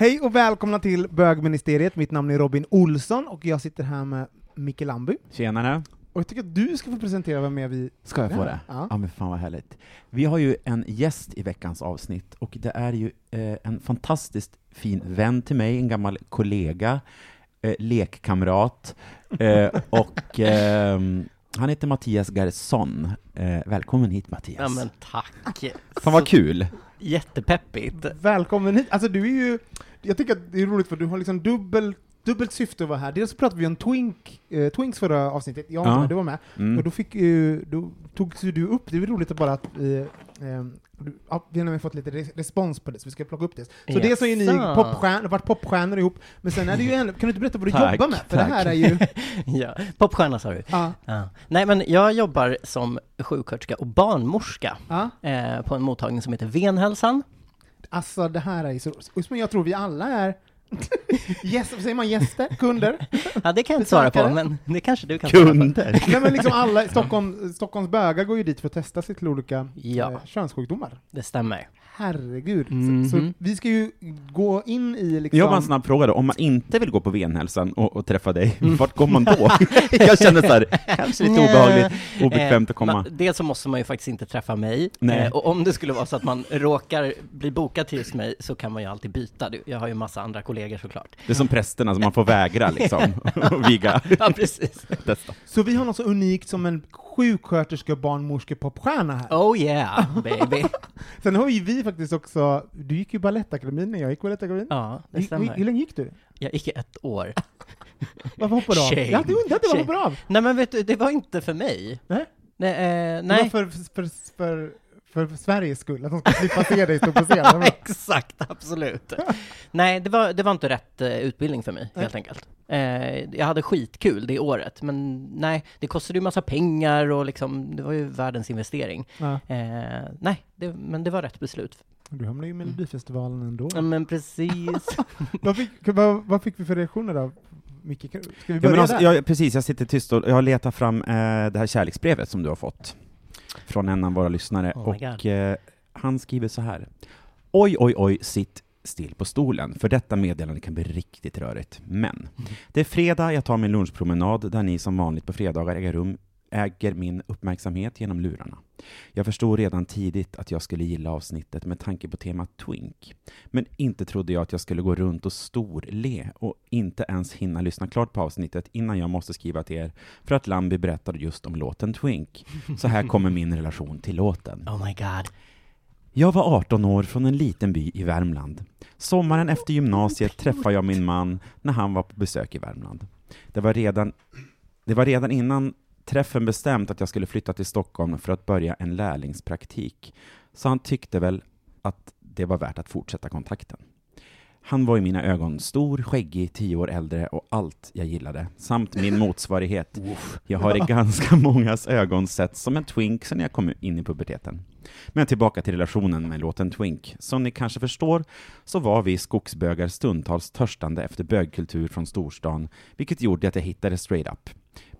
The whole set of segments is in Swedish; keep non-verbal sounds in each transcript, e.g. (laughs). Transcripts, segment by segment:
Hej och välkomna till Bögministeriet. Mitt namn är Robin Olsson och jag sitter här med Micke Lamby. Tjenare. Och jag tycker att du ska få presentera vem är vi Ska jag få det? Ja. Ja. men fan vad härligt. Vi har ju en gäst i veckans avsnitt, och det är ju eh, en fantastiskt fin vän till mig, en gammal kollega, eh, lekkamrat, eh, (laughs) och ehm, han heter Mattias Garson. Eh, välkommen hit Mattias. Ja men tack! Fan vad kul! Jättepeppigt! Välkommen hit. Alltså du är ju, jag tycker att det är roligt för du har liksom dubbel dubbelt syfte att vara här. Dels så pratade vi om Twink, eh, Twinks förra avsnittet, jag Ja. du var med, Mm. och då fick ju, då togs ju du upp, det är roligt att bara att eh, eh, ja, vi har fått lite res- respons på det, så vi ska plocka upp det. Så det så är ni Jaså. popstjärnor, varit popstjärnor ihop, men sen är det ju en, kan du inte berätta vad du Tack, jobbar med? För det tack. här är ju, (laughs) Ja, popstjärna sa du? ja, Ja. Nej men jag jobbar som sjuksköterska och barnmorska ja, eh, på en mottagning som heter Venhälsan. Alltså det här är ju så, men jag tror vi alla är, (laughs) yes, säger man gäster? Kunder? Ja det kan jag inte svara på, men det kanske du kan svara på. Kunder! (laughs) Nej men liksom alla, Stockholm, Stockholms bögar går ju dit för att testa sig till olika Ja. eh, könssjukdomar. Det stämmer. Herregud. Mhm. Så, så vi ska ju gå in i liksom... Jag har en snabb fråga då, om man inte vill gå på venhälsan och, och träffa dig, Mm. vart går man då? (laughs) jag känner så här, kanske lite obehagligt, obekvämt att komma. man, dels så måste man ju faktiskt inte träffa mig, Nej. eh, och om det skulle vara så att man råkar bli bokad till just mig så kan man ju alltid byta. Du- Jag har ju massa andra kollegor såklart. Det är som prästerna, som man får vägra liksom, (laughs) och viga. Ja precis. Testa. Så vi har något så unikt som en sjuksköterska barnmorske popstjärna här. Oh yeah, (laughs) baby. Sen har ju vi faktiskt också, du gick ju Balettakademin när jag gick Balettakademin. Ja, det hur, hur, stämmer. hur länge gick du? Jag gick ett år. Varför hoppade du av? Shame. Jag hade undrat det, varför hoppade du av? Nej men vet du, det var inte för mig. Nej. Nej, eh, Det nej. var för, för, för, för, Sveriges skull, att de ska slippa se dig stå på scen. Det var bra. Exakt, absolut. nej, det var, det var inte rätt eh, utbildning för mig, Nej. helt enkelt. Eh, jag hade skitkul det året, men nej, det kostade ju massa pengar och liksom, det var ju världens investering. Ja. Eh, nej, det, men det var rätt beslut. Du hamnade ju i Melodifestivalen ändå. Ja, men precis. (laughs) vad, fick, vad, vad fick vi för reaktioner då? Micke, ska vi Ja, börja men alltså, där? jag, precis, jag sitter tyst och jag har letat fram eh, det här kärleksbrevet som du har fått från en av våra lyssnare, Oh och eh, han skriver så här. Oj, oj, oj, sitt still på stolen, för detta meddelande kan bli riktigt rörigt. Men, det är fredag, jag tar min lunchpromenad, där ni som vanligt på fredagar äger rum äger min uppmärksamhet genom lurarna. Jag förstod redan tidigt att jag skulle gilla avsnittet med tanke på temat Twink. Men inte trodde jag att jag skulle gå runt och storle och inte ens hinna lyssna klart på avsnittet innan jag måste skriva till er för att Lambi berättade just om låten Twink. Så här kommer min relation till låten. Oh my god. Jag var 18 år från en liten by i Värmland. Sommaren efter gymnasiet träffade jag min man när han var på besök i Värmland. Det var redan, det var redan innan träffen bestämt att jag skulle flytta till Stockholm för att börja en lärlingspraktik, så han tyckte väl att det var värt att fortsätta kontakten. Han var i mina ögon stor, skäggig, tio år äldre och allt jag gillade, samt min (laughs) motsvarighet. Jag har i ganska mångas ögon sett som en twink sen jag kom in i puberteten. Men tillbaka till relationen med låten Twink. Som ni kanske förstår så var vi skogsbögar stundtals törstande efter bögkultur från storstan, vilket gjorde att jag hittade straight up.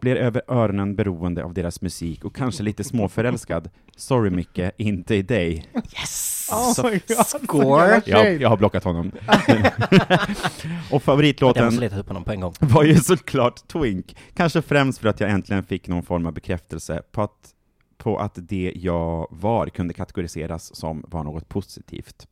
Blev över öronen beroende av deras musik och kanske lite småförälskad. Sorry Micke, inte i dig. Yes! Oh Så- my God, Score. Jag, jag har blockat honom. (laughs) och favoritlåten honom på en gång. var ju såklart Twink. Kanske främst för att jag äntligen fick någon form av bekräftelse på att på att det jag var kunde kategoriseras som var något positivt.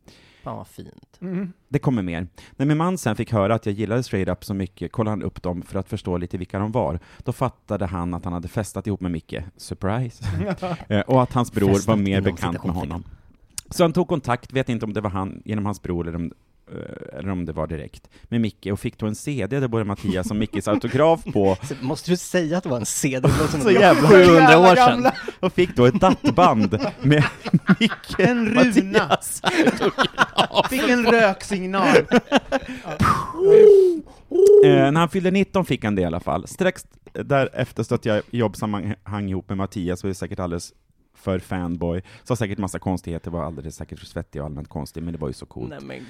Fan vad fint. Mm. Det kommer mer. När min man sen fick höra att jag gillade Straight Up så mycket kollade han upp dem för att förstå lite vilka de var. Då fattade han att han hade festat ihop med Micke, surprise, (laughs) Eh, och att hans bror Festat var mer bekant med honom. Så han tog kontakt, vet inte om det var han genom hans bror eller om, eller om det var direkt, med Micke och fick då en CD där både Mattias och Mickes autograf på, (laughs) måste du säga att det var en CD? Det låter Så det jävla 700 år sedan. och fick då ett dattband med (laughs) Micke, En runa. Fick en röksignal. Eh, när han fyllde 19 fick han det i alla fall. Strax därefter stötte jag i jobbsammanhang ihop med Mattias, och är säkert alldeles för fanboy, sa säkert massa konstigheter, var alldeles säkert för svettig och allmänt konstig, men det var ju så coolt. Nej men.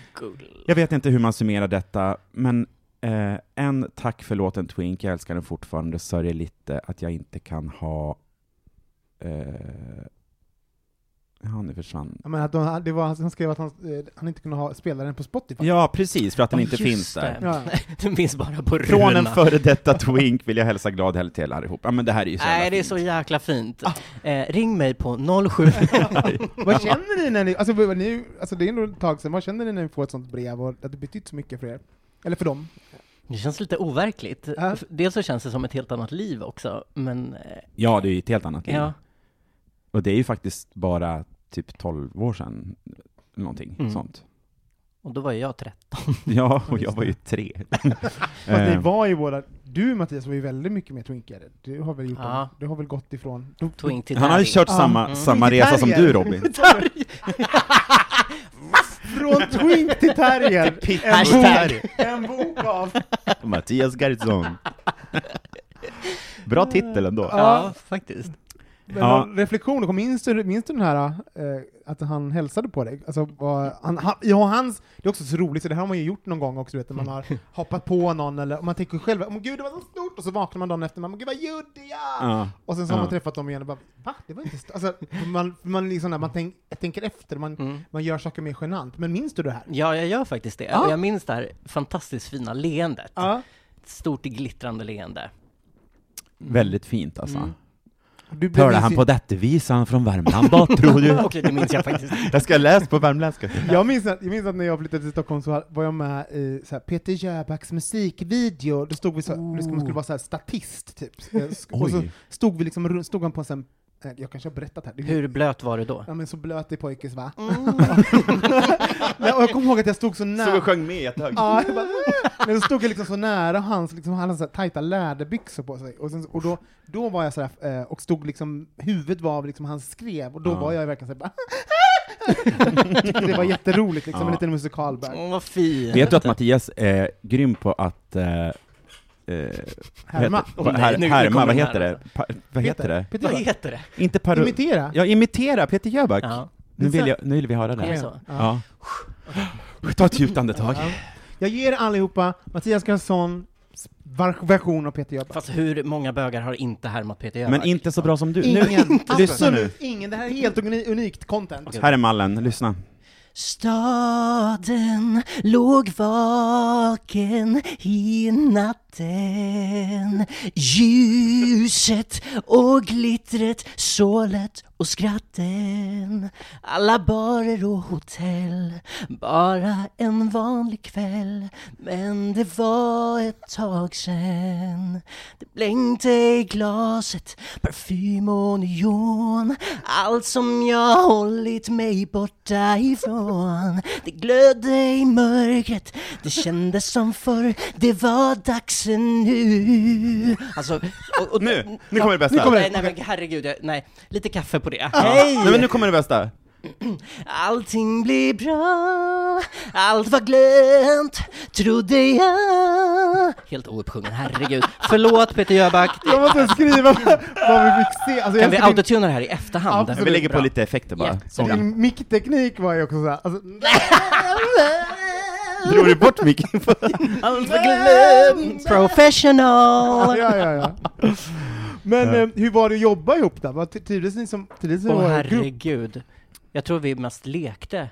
Jag vet inte hur man summerar detta, men eh, en tack för låten Twink, jag älskar den fortfarande, sörjer lite att jag inte kan ha... Eh, ja, nu försvann. Ja, men att de, det var, han skrev att han, eh, han inte kunde ha spelaren på Spotify. Ja, precis, för att den Ja, inte finns det. där. Ja. (laughs) Den finns bara på Från en runa. före detta Twink vill jag hälsa glad helg till allihop. Ja, men det här är ju så Nej, det är så jäkla fint. Eh, ring mig på 07... (laughs) Vad känner ni när ni, alltså, vad- ni, alltså det är ändå ett tag sedan, vad känner ni när ni får ett sånt brev och att det betytt så mycket för er? Eller för dem? Det känns lite overkligt. Ja. Dels så känns det som ett helt annat liv också, men eh, Ja, det är ju ett helt annat liv. ja. Och det är ju faktiskt bara typ 12 år sedan, någonting Mm. sånt. Och då var ju jag 13. (laughs) Ja, och jag var ju tre. (laughs) Fast ni Eh, var ju båda, du Mattias var ju väldigt mycket mer twinkare. Du har väl gjort Ja. en, du har väl gått ifrån... Du, Twink till Han har ju kört samma, Mm. samma resa som du Robin. (laughs) Från twink till terrier! En bok, en bok av... Mattias Garrison. Bra titel ändå. Ja, faktiskt. Men Ja. någon reflektion, minns du, minns du den här, eh, att han hälsade på dig? Alltså, vad- han, han, ja, hans, det är också så roligt, så det här har man ju gjort någon gång också, vet, när man har (laughs) hoppat på någon, eller man tänker själv, oh, gud det var så stort, och så vaknar man dagen efter, man, gud vad gjorde jag? Ja. Och sen så har Ja. man träffat dem igen och bara, va? Det var inte stort. Alltså, man, man, liksom, man tänk, tänker efter, man, Mm. man gör saker mer genant. Men minns du det här? Ja, jag gör faktiskt det. Ja. Och jag minns det här fantastiskt fina leendet. Ja. Ett stort glittrande leende. Väldigt fint alltså. Mm. Du blev Hörde han på detta visan från Värmland då, (laughs) tror du? (laughs) Och det minns jag faktiskt. (laughs) Jag ska läsa på värmländska. Jag minns, att, jag minns att när jag flyttade till Stockholm så var jag med i så här, Peter Jöbacks musikvideo, då stod vi så här, man skulle vara så här statist typ. Och så stod vi liksom, stod han på en sån, jag kanske har berättat här. Hur blöt var du då? Ja men så blöt i pojkes va? (laughs) Nej, och jag kommer ihåg att jag stod så nära. sjöng med jättehögt. Ja, jag bara, men då stod jag liksom så nära hans, liksom, han hade så här tajta läderbyxor på sig, och, sen, och då, då var jag sådär, eh, och stod liksom, huvudet var av liksom han skrev, och då Ja. var jag verkligen såhär bara (laughs) (laughs) det var jätteroligt, liksom, en Ja. liten musikalbär. Åh, vad fin! Vet du att Mattias är grym på att eh, eh, Härma. Heter, vad- nej, här, nu- härma, vad heter här det? Pa, vad heter det? Peter Vad heter det? Inte paro... Imitera? Ja, imitera Peter Jöback. Ja. Nu, vill jag, nu vill vi höra det det. så? Ja. Ta ett djupt andetag. Jag ger er allihopa Mattias Karlsson version av Peter Jöback. Fast hur många bögar har inte härmat Peter Jöback? Men inte så bra som du. Ingen, Nu, absolut ingen. Det här är helt uni- unikt content. Här är mallen, lyssna. Staden låg vaken i natten. Ljuset och glittret, sålet och skratten. Alla barer och hotell Bara en vanlig kväll. Men det var ett tag sen. Det blänkte i glaset Parfym och neon. Allt som jag hållit mig borta ifrån. Det glödde i mörkret. Det kändes som förr. Det var dags nu. Alltså, och, och, Nu, nu kommer det bästa. Nu kommer det, nej, nej men herregud, jag, nej. Lite kaffe på det. Hej! Nej men nu kommer det bästa. Allting blir bra, allt var glömt, trodde jag. Helt ouppsjungen, herregud. Förlåt Peter Jöback. Jag måste skriva vad vi fick se. Alltså, Kan vi autotuna det här i efterhand? Absolut. Vi lägger på lite effekter bara. Jättebra. Sånga. Din mickteknik var ju också såhär, alltså, (laughs) Drog du bort micken? Allt var glömt, (laughs) ja, professional. ja, ja, ja. Men eh, hur var det att jobba ihop då? Vad trivdes ni som, trivdes ni Åh grupp? herregud. Jag tror vi mest lekte.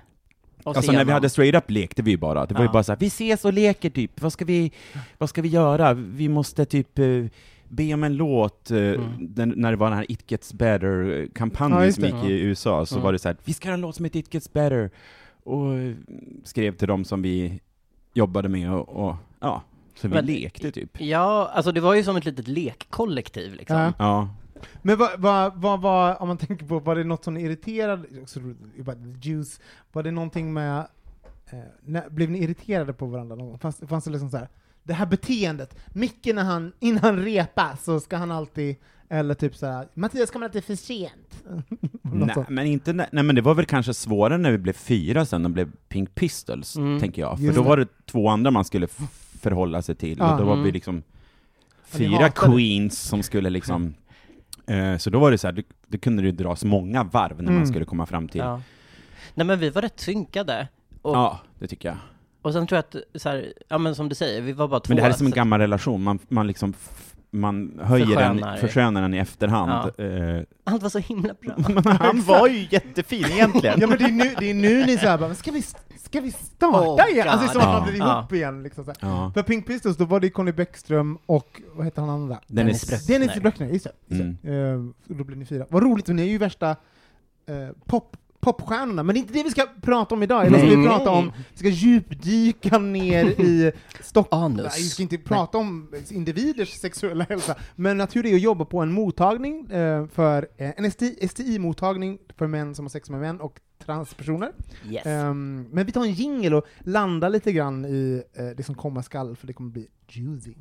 Alltså när vi igenom. hade straight up lekte vi bara. Det var ju bara så här, vi ses och leker typ, vad ska vi, vad ska vi göra? Vi måste typ eh, be om en låt, eh, den, när det var den här It Gets Better-kampanjen Ja, som gick i USA, så Mm. var det så här, vi ska göra en låt som heter It Gets Better, och eh, skrev till dem som vi jobbade med, och, och ja, så vi Men- lekte typ. Ja, alltså det var ju som ett litet lekkollektiv liksom. Ja. Ja. Men vad, vad, vad, vad, om man tänker på, var det något som irriterade, juice, var det någonting med, eh, när, blev ni irriterade på varandra någon gång? Fanns, fanns det liksom så här, det här beteendet, Micke när han, innan han repar så ska han alltid, eller typ så här, Mattias kommer alltid för sent. (laughs) Nej, sånt. men inte, när- nej men det var väl kanske svårare när vi blev fyra sen, och blev Pink Pistols, Mm. tänker jag. För Just då det. var det två andra man skulle förhålla sig till, Ja. och då var vi Mm. liksom Ja, fyra queens som skulle liksom eh, så då var det så här, det, det kunde det dras många varv när Mm. man skulle komma fram till. Ja, Ja. Nej men vi var rätt synkade. Och, det tycker jag. och sen tror jag att, så här, ja men som du säger, vi var bara två. Men det här är som en så- gammal relation, man, man liksom man höjer Förskönar. den, förskönar den i efterhand. Eh, Allt var så himla bra. (laughs) han var ju jättefin egentligen. (laughs) Ja men det är nu, det är nu ni såhär bara, ska vi, ska vi starta Oh, igen? Alltså det är som att man God. blir Ja. ihop igen liksom så här. Ja. För Pink Pistols, då var det Conny Bäckström och, vad heter han andra? Dennis Bruckner. Dennis Bruckner, just det. Mm. Eh, då blir ni fyra. Vad roligt, för ni är ju värsta eh, pop, popstjärnorna, men det är inte det vi ska prata om idag, eller ska vi prata om, vi ska djupdyka ner i Stockholm. Vi ska inte prata om individers sexuella hälsa, men att hur det är att jobba på en mottagning eh, för eh, en STI, STI-mottagning för män som har sex med män och transpersoner. Yes. Ehm, men vi tar en jingle och landar lite grann i eh, det som komma skall, för det kommer bli juicy.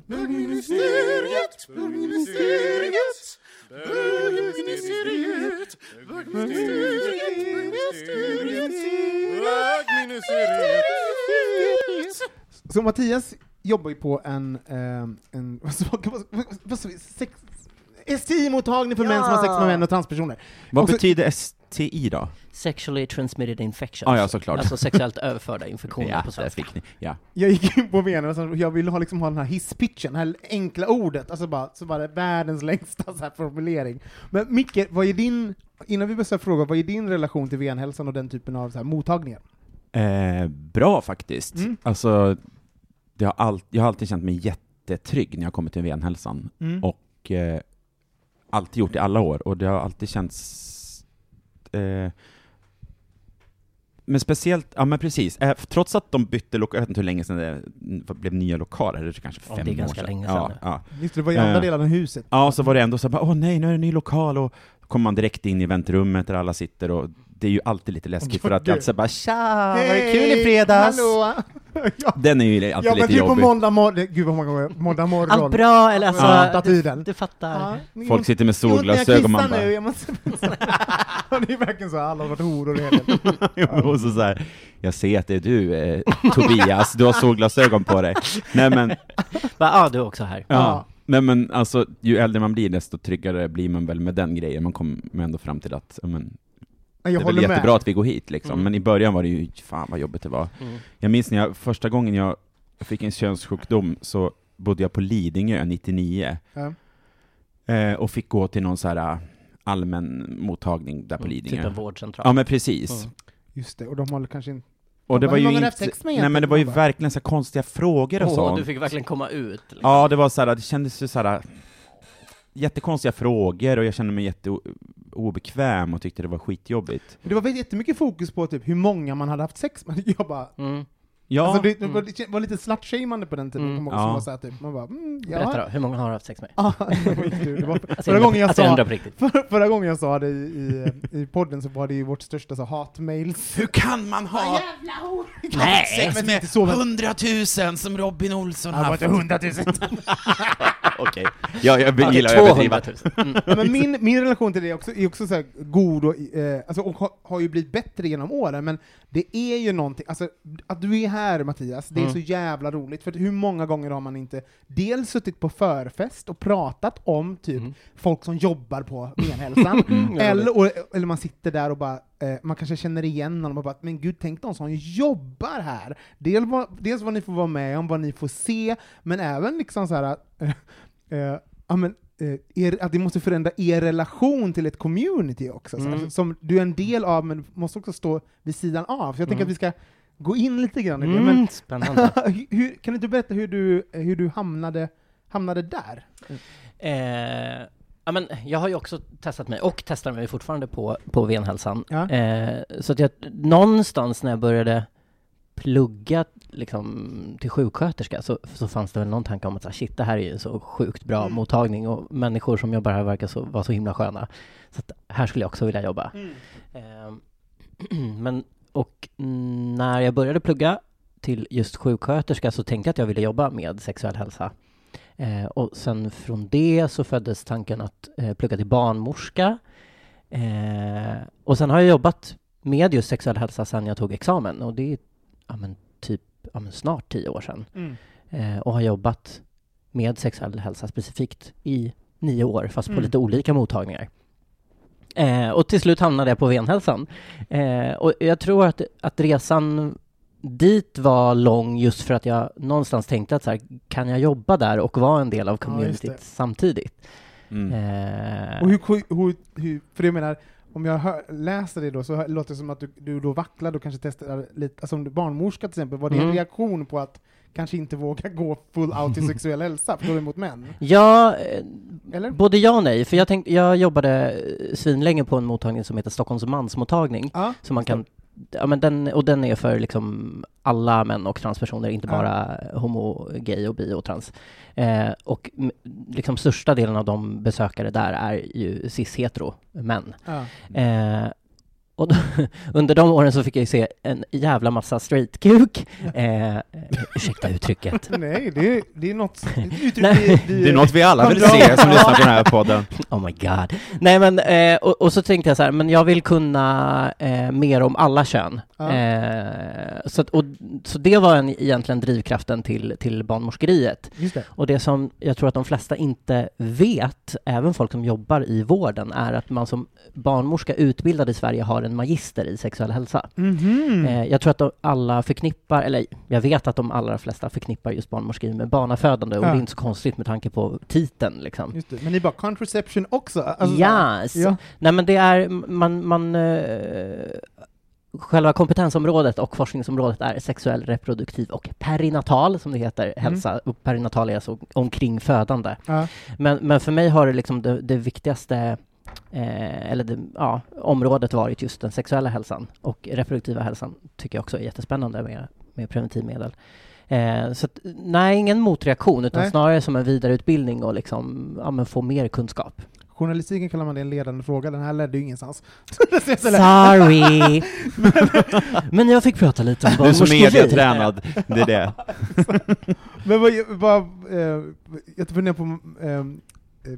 Så Mattias jobbar ju på en, ehm, en (laughs) vad sa- vad- vad-? Sex, STI-mottagning för män som har sex med män och transpersoner. Vad Och så- betyder STI då? Sexually transmitted infections. Ah, ja, såklart. Alltså sexuellt överförda infektioner Ja, på svenska. fick ni. Ja. Jag gick in på så- jag ville ha, liksom, ha den här hisspitchen, det här enkla ordet, alltså bara, så bara världens längsta så här formulering. Men Micke, vad är din, innan vi börjar fråga, vad är din relation till venhälsan och den typen av så här, mottagningar? Eh, bra faktiskt. Mm. Alltså, det har all, jag har alltid känt mig jättetrygg när jag kommit till venhälsan. Mm. Och eh, alltid gjort det i alla år, och det har alltid känts... Eh, men speciellt, ja men precis, eh, trots att de bytte lokaler, jag vet inte hur länge sedan det blev nya lokaler, det är kanske Ja, fem det är år ganska sedan. länge sedan Ja, nu. ja. Just det, var i andra Eh. delen av huset. ja, så var det ändå så bara, åh nej, nu är det en ny lokal, och kommer man direkt in i väntrummet där alla sitter, och det är ju alltid lite läskigt, för att så bara tja, var det kul i fredags? Hallå! (laughs) ja. Den är ju alltid ja, men lite typ på jobbig. måndag morgon, gud vad många gånger, måndag morgon. Allt bra, eller alltså, Ja. du, tiden. du fattar. Ja, Folk sitter med men solglasögon, man kissar bara... nu, jag måste... (laughs) Ja, det är verkligen så, alla har varit horor helgen. (laughs) Jo, och så, så här, jag ser att det är du, eh, Tobias, du har solglasögon på dig. Nej men, Bara, ah, du är också här. ja. Nej men alltså, ju äldre man blir desto tryggare blir man väl med den grejen. Man kommer ändå fram till att, ja, men, Jag det är väl jättebra med. att vi går hit liksom. Mm. Men i början var det ju, fan vad jobbigt det var. Mm. Jag minns när jag, första gången jag fick en könssjukdom så bodde jag på Lidingö 99. Ja. Eh, och fick gå till någon så här äh, allmän mottagning där på Lidingö. Typ en vårdcentral. Ja men precis. Mm. Just det, och de håller kanske inte... Och det var ju inte, nej men det var ju Bara- verkligen så här konstiga frågor och Åh, sånt. du fick verkligen komma ut. Liksom. Ja, det var så här, det kändes ju så här jättekonstiga frågor och jag kände mig jätteobekväm och tyckte det var skitjobbigt. Det var jättemycket fokus på typ hur många man hade haft sex med. (laughs) Jag bara... Mm. Ja, Alltså det, det var, det var lite slutshamande på den tiden, Mm. mm. som Ja. var så här, typ, man bara, mm, ja. Berätta då, hur många har du haft sex med? (laughs) Ah, det var Alltså, förra, gången jag alltså, sa, för, förra gången jag sa det i, i, i podden så var det ju vårt största så, hatmails. hur kan man ha Nej! sex med hundratusen som Robin Olsson var haft? hundratusen. (laughs) (laughs) Okej, ja, jag Okej, gillar att överdriva. 200 000. Mm. Ja, men min, min relation till det är också, är också så här god och, eh, alltså, och har, har ju blivit bättre genom åren, men det är ju någonting, alltså att du är här Mattias, det är Mm. så jävla roligt, för hur många gånger har man inte dels suttit på förfest och pratat om typ Mm. folk som jobbar på menhälsan, (laughs) eller, och, eller man sitter där och bara, eh, man kanske känner igen någon och bara, men gud tänk de som jobbar här! Dels vad, dels vad ni får vara med om, vad ni får se, men även liksom så här, eh, (laughs) eh, ja, men, eh, er, att det måste förändra er relation till ett community också, så här, Mm. som du är en del av, men måste också stå vid sidan av. Så jag tänker Mm. att vi ska gå in lite grann i det. Mm, Men, spännande. (laughs) hur, kan du inte berätta hur du, hur du hamnade hamnade där? Eh, ja, men jag har ju också testat mig, och testar mig fortfarande på, på venhälsan. Ja. Eh, så att jag, någonstans när jag började plugga liksom, till sjuksköterska så, så fanns det väl någon tanke om att så här, shit, det här är ju en så sjukt bra Mm. mottagning och människor som jobbar här verkar så, vara så himla sköna. Så att här skulle jag också vilja jobba. Eh, (clears throat) men, och mm, när jag började plugga till just sjuksköterska så tänkte jag att jag ville jobba med sexuell hälsa. Eh, och sen från det så föddes tanken att eh, plugga till barnmorska. Eh, och sen har jag jobbat med just sexuell hälsa sedan jag tog examen och det är ja, men, typ ja, men snart tio år sedan. Mm. Eh, och har jobbat med sexuell hälsa specifikt i nio år, fast på Mm. lite olika mottagningar. Eh, och till slut hamnade jag på venhälsan. Eh, och jag tror att, att resan dit var lång just för att jag någonstans tänkte att så här, kan jag jobba där och vara en del av Ja, communityt det. samtidigt? Mm. Eh, Och hur, hur, hur, för jag menar, om jag hör, läser det då så hör- låter det som att du, du då vacklade och kanske testade lite, alltså om du barnmorska till exempel, var det en Mm. reaktion på att kanske inte våga gå full out i sexuell (laughs) hälsa, förstår du, mot män? Ja, eh, Eller? både ja och nej. För jag, tänkte, jag jobbade eh, svinlänge på en mottagning som heter Stockholms mansmottagning. Ja, Så man kan, ja, men den, och den är för liksom alla män och transpersoner, inte Ja. bara homo, gay och bi och trans. Eh, och liksom största delen av de besökare där är ju cis-hetero män. ja. Eh, och då, (laughs) under de åren så fick jag ju se en jävla massa straight-kuk. (laughs) Eh, ursäkta uttrycket. (laughs) Nej, det är, det är något, ett uttryck Nej. vi, vi, Det är något vi alla vill se som lyssnar på den här podden. Oh my god. Nej men, eh, och, och så tänkte jag så här, men jag vill kunna eh, mer om alla kön. Ja. Eh, så, att, och, så det var en, egentligen drivkraften till, till barnmorskeriet. Just det. Och det som jag tror att de flesta inte vet, även folk som jobbar i vården, är att man som barnmorska utbildad i Sverige har en magister i sexuell hälsa. Mhm. Eh, jag tror att de alla förknippar, eller jag vet att de allra flesta förknippar just barnmorskeri med barnafödande och Ja. det är inte så konstigt med tanke på titeln liksom. Men ni bara contraception också? Alltså, yes. Ja. Nej men det är, man, man eh, Själva kompetensområdet och forskningsområdet är sexuell, reproduktiv och perinatal, som det heter, hälsa. Och perinatal är alltså omkring födande. Ja. Men, men för mig har det liksom det, det viktigaste eh, eller det, ja, området varit just den sexuella hälsan och reproduktiva hälsan tycker jag också är jättespännande med, med preventivmedel. Eh, så att, nej, ingen motreaktion utan Nej. snarare som en vidareutbildning och liksom, ja, men få mer kunskap. Journalistiken kallar man det en ledande fråga, den här ledde ju ingenstans. (laughs) (laughs) Sorry! (laughs) men jag fick prata lite om Du är så barnmorskeri. medietränad, det är det. Men vad, vad, eh, jag funderar på, eh,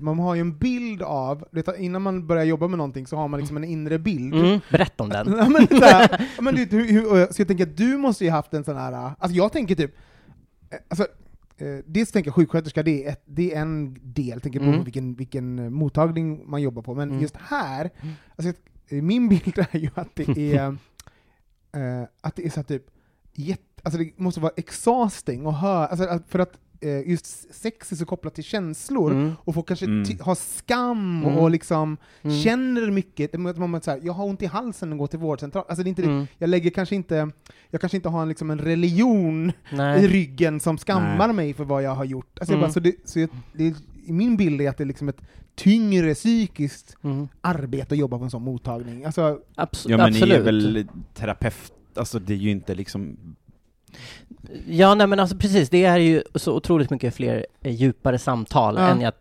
man har ju en bild av, vet, innan man börjar jobba med någonting så har man liksom en inre bild. Mm, berätta om den. (laughs) Ja, men, ja, men, du, hur, så jag tänker att du måste ju haft en sån här, alltså jag tänker typ, eh, alltså, eh, dels tänker jag sjuksköterska, det är, ett, det är en del, tänker på Mm. vilken, vilken mottagning man jobbar på, men Mm. just här, alltså, eh, min bild (laughs) är ju att det är, (laughs) eh, att det är så typ, jätte, alltså det måste vara exhausting att höra, alltså, att- för att just sex är så kopplat till känslor, Mm. och folk kanske Mm. har skam Mm. och liksom Mm. känner mycket, det är man så här, jag har ont i halsen och går till vårdcentral. Alltså det är inte det. Mm. Jag lägger kanske inte, jag kanske inte har en, liksom en religion i Nej. ryggen som skammar Nej. mig för vad jag har gjort. Alltså jag Mm. bara, så det, så jag, det, i min bild är att det är liksom ett tyngre psykiskt Mm. arbete att jobba på en sån mottagning. Alltså, Abs- Ja men ni absolut. är väl terapeut, alltså det är ju inte liksom Ja, nej men alltså precis, det är ju så otroligt mycket fler eh, djupare samtal Ja. än jag...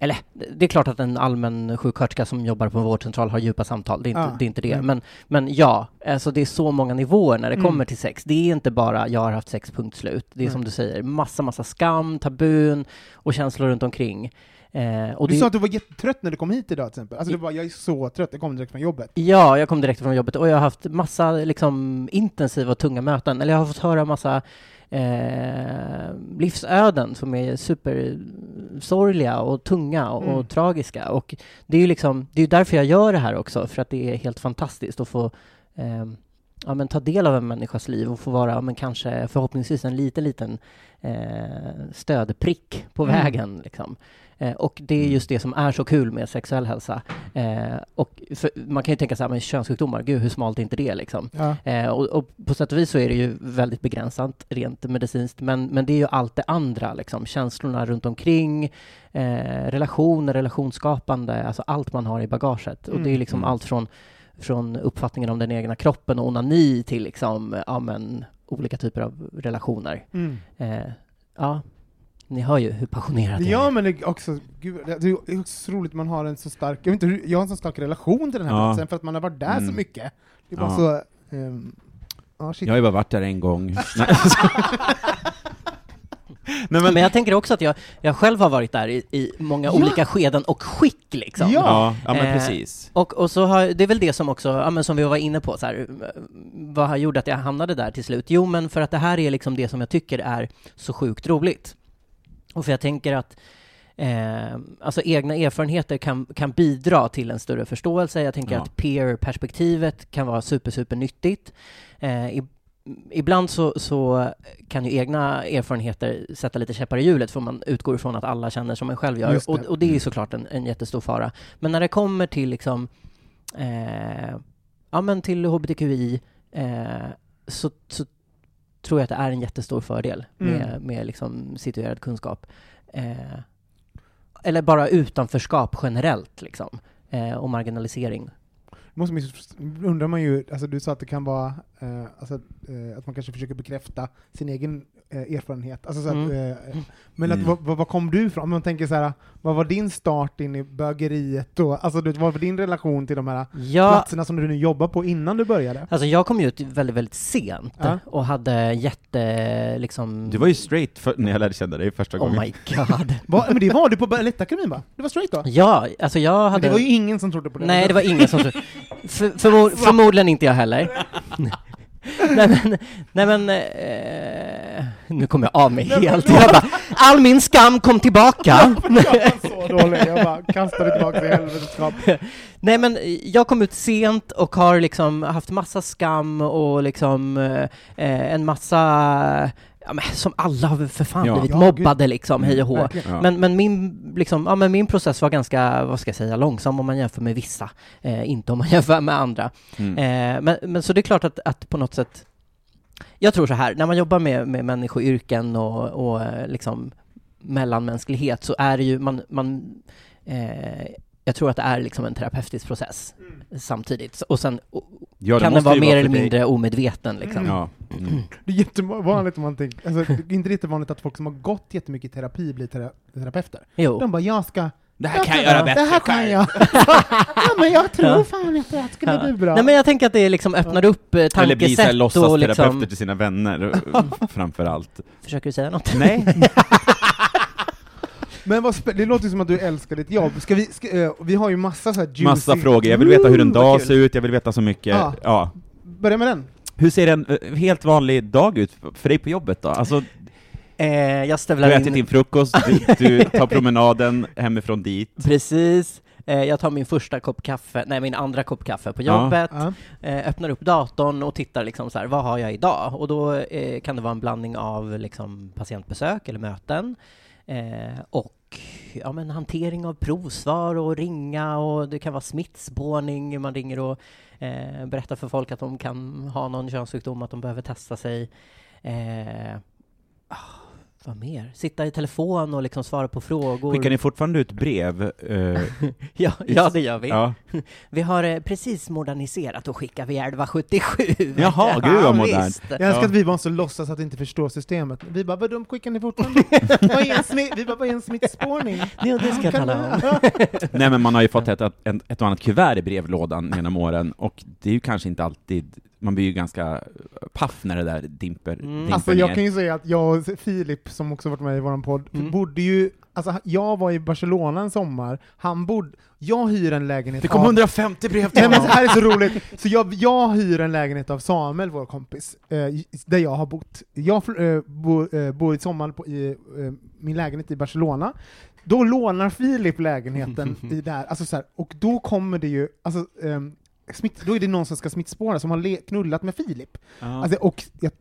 Eller, det är klart att en allmän sjuksköterska som jobbar på en vårdcentral har djupa samtal, det är inte Ja. det. Är inte det. Mm. Men, men ja, alltså det är så många nivåer när det Mm. kommer till sex. Det är inte bara jag har haft sex, punkt slut. Det är som du säger, massa, massa skam, tabun och känslor runt omkring. Eh, du sa att du var jättetrött när du kom hit idag till exempel. Alltså du bara, jag är så trött, jag kom direkt från jobbet. Ja, jag kom direkt från jobbet och jag har haft massa liksom, intensiva och tunga möten. Eller jag har fått höra massa eh, livsöden som är supersorgliga och tunga och, Mm. och tragiska. Och det är ju liksom, det är därför jag gör det här också, för att det är helt fantastiskt att få eh, ja, men ta del av en människas liv och få vara, ja, men kanske förhoppningsvis en liten, liten eh, stödprick på Mm. vägen. Liksom. Eh, och det är Mm. just det som är så kul med sexuell hälsa. Eh, och man kan ju tänka så här, men könssjukdomar, gud hur smalt är inte det liksom? Ja. Eh, och, och på sätt och vis så är det ju väldigt begränsat rent medicinskt, men, men det är ju allt det andra, liksom. känslorna runt omkring, eh, relationer, relationsskapande, alltså allt man har i bagaget. Och det är Mm. liksom Mm. allt från, från uppfattningen om den egna kroppen och onani till liksom, ja, men, olika typer av relationer. Mm. Eh, ja, ni hör ju hur passionerad jag Ja är. men det är också, gud, det är också så roligt man har en så stark, jag vet inte hur, jag har en så stark relation till den här Ja. platsen för att man har varit där så Mm. mycket. Det är bara Ja. så, ehm, ja shit. Jag har ju bara varit där en gång. (laughs) Nej, (laughs) Nej, men, Men jag tänker också att jag, jag själv har varit där i, i många olika skeden och skick liksom. Ja. ja, ja, men Eh, precis. Och, och så har, det är väl det som också, ja, men som vi var inne på, så här, vad har gjort att jag hamnade där till slut? Jo, men för att det här är liksom det som jag tycker är så sjukt roligt. Och för jag tänker att eh, alltså egna erfarenheter kan, kan bidra till en större förståelse. Jag tänker Ja. att peer-perspektivet kan vara super, super nyttigt. Eh, i, ibland så, så kan ju egna erfarenheter sätta lite käppar i hjulet för man utgår ifrån att alla känner som en själv gör. Det. Och, och det är ju såklart en, en jättestor fara. Men när det kommer till liksom eh, ja men till hbtqi eh, så, så tror jag att det är en jättestor fördel med, Mm. med liksom situerad kunskap. Eh, eller bara utanförskap generellt liksom. Eh, och marginalisering. Måste undrar man ju, alltså du sa att det kan vara, eh, alltså, eh, att man kanske försöker bekräfta sin egen eh, erfarenhet. Alltså, så att, Mm. eh, men att, Mm. vad kom du ifrån? Om man tänker så här, vad var din start in i bögeriet då? Alltså du, vad var din relation till de här Ja, platserna som du nu jobbar på innan du började? alltså jag kom ju ut väldigt, väldigt sent Ja. och hade jätte, liksom... Du var ju straight för, när jag lärde känna dig första Oh gången. my god. (laughs) Va, men det var du på Balettakademin va? Du var straight då? Ja, alltså jag Men hade... det var ju ingen som trodde på det. Nej, det var ingen som trodde. För, förmo (laughs) förmodligen inte jag heller. (laughs) nej men, nej men, eh, nu kommer jag av mig helt. Jag bara, all min skam kom tillbaka. Jag var så dålig, jag bara kastade tillbaka i helvetets nej men, jag kom ut sent och har liksom haft massa skam och liksom eh, en massa, ja men som alla har för fan Ja. blivit Ja, mobbade liksom, hej och hå. Ja. Men, men, min, liksom, ja, men min process var ganska, vad ska jag säga, långsam om man jämför med vissa, eh, inte om man (laughs) jämför med andra. Mm. Eh, men, men så det är klart att, att på något sätt, jag tror så här, när man jobbar med, med människoyrken och, och eh, liksom mellanmänsklighet så är det ju, man, man eh, jag tror att det är liksom en terapeutisk process samtidigt. Och sen och, Ja, det kan den vara mer eller dig. mindre omedveten liksom. Ja. Mm. Det är jättevanligt om man tänker, alltså, det är inte jättevanligt att folk som har gått jättemycket i terapi blir tera terapeuter. Jo. De bara, jag ska... Det här kan jag göra bättre Det här kan själv. jag. ja, men jag tror Ja. fan inte att det skulle bli bra. Nej men jag tänker att det liksom öppnar upp eh, Eller bli såhär och liksom... till sina vänner, (laughs) framför allt. Försöker du säga något? Nej. (laughs) Men vad det låter som att du älskar ditt jobb. Ska vi, ska, eh, vi har ju massa så här juicy... Massa frågor, jag vill veta hur en vad dag ser ut, jag vill veta så mycket. Ja. Ja. Börja med den. Hur ser en eh, helt vanlig dag ut för dig på jobbet då? Alltså, Eh, jag du stövlar ätit in... din frukost, du, du tar promenaden hemifrån dit. (laughs) Precis. Eh, jag tar min första kopp kaffe, nej min andra kopp kaffe på jobbet, Ja. eh, öppnar upp datorn och tittar liksom så här, vad har jag idag? Och då eh, kan det vara en blandning av liksom patientbesök eller möten eh, och ja, men hantering av provsvar och ringa och det kan vara smittspårning, man ringer och eh, berättar för folk att de kan ha någon könssjukdom, att de behöver testa sig. Eh, ah, vad mer? Sitta i telefon och liksom svara på frågor. Skickar ni fortfarande ut brev? eh, (laughs) Ja, ja, det gör vi. ja. Vi har eh, precis moderniserat och skickar via 1177. Jaha, (laughs) gud vad modernt. Jag älskar Ja. att vi bara så låtsas att inte förstå systemet. Vi bara, vad skickar ni fortfarande? (laughs) vad är en smi- vi bara, vad är en smittspårning? Ja, det ska jag tala om. Nej men man har ju fått ett, ett, ett och annat kuvert i brevlådan genom åren, och det är ju kanske inte alltid, man blir ju ganska paff när det där dimper, Mm. dimper Alltså jag ner. kan ju säga att jag och Filip, som också varit med i vår podd, Mm. bodde ju, alltså jag var i Barcelona en sommar, han bodde, jag hyr en lägenhet Det kom av- 150 brev till Nej men honom! det här är så roligt, så jag, jag hyr en lägenhet av Samuel, vår kompis, eh, där jag har bott. Jag eh, bor, eh, bor i sommar på, i eh, min lägenhet i Barcelona, då lånar Filip lägenheten (laughs) i där, alltså så här, och då kommer det ju, alltså ehm, smitt, då är det någon som ska smittspåra som har knullat med Filip. Ja. Alltså, och, jag,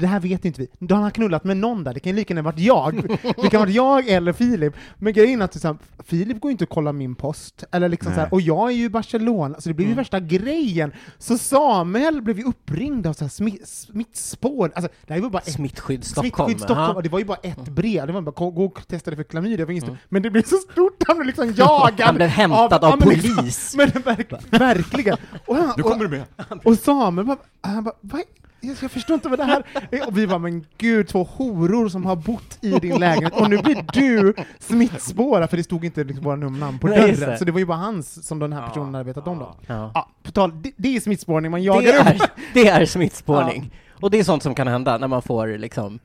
det här vet inte vi. Då har han knullat med någon där, det kan lika gärna varit jag. Det kan ha varit jag eller Filip. Men grejen är att så här, Filip går inte och kollar min post, eller liksom så här, och jag är ju i Barcelona, så det blev ju värsta grejen. Så Samuel blev ju uppringd av så här smi, smittspår. Alltså, det här var bara ett Smittskydd Stockholm. Smittskydd Stockholm, och det var ju bara ett brev, det var bara gå och testa det för klamydia, stort. men det blev så stort, han blev liksom jagad! Han blev hämtad av men liksom- polis. (laughs) Men verk, verkligen! Och, han, Nu kommer och, du med! och Samuel bara, han bara, vad? Jag, förstår inte vad det här är. Och vi bara, men gud, två horor som har bott i din lägenhet, och nu blir du smittspårad, för det stod inte liksom våra namn på dörren, det. så det var ju bara hans som den här personen hade vetat om då. Ja. Ja, på tal, det, det är smittspårning, man Det, jagar upp är, det är smittspårning. Och det är sånt som kan hända när man får liksom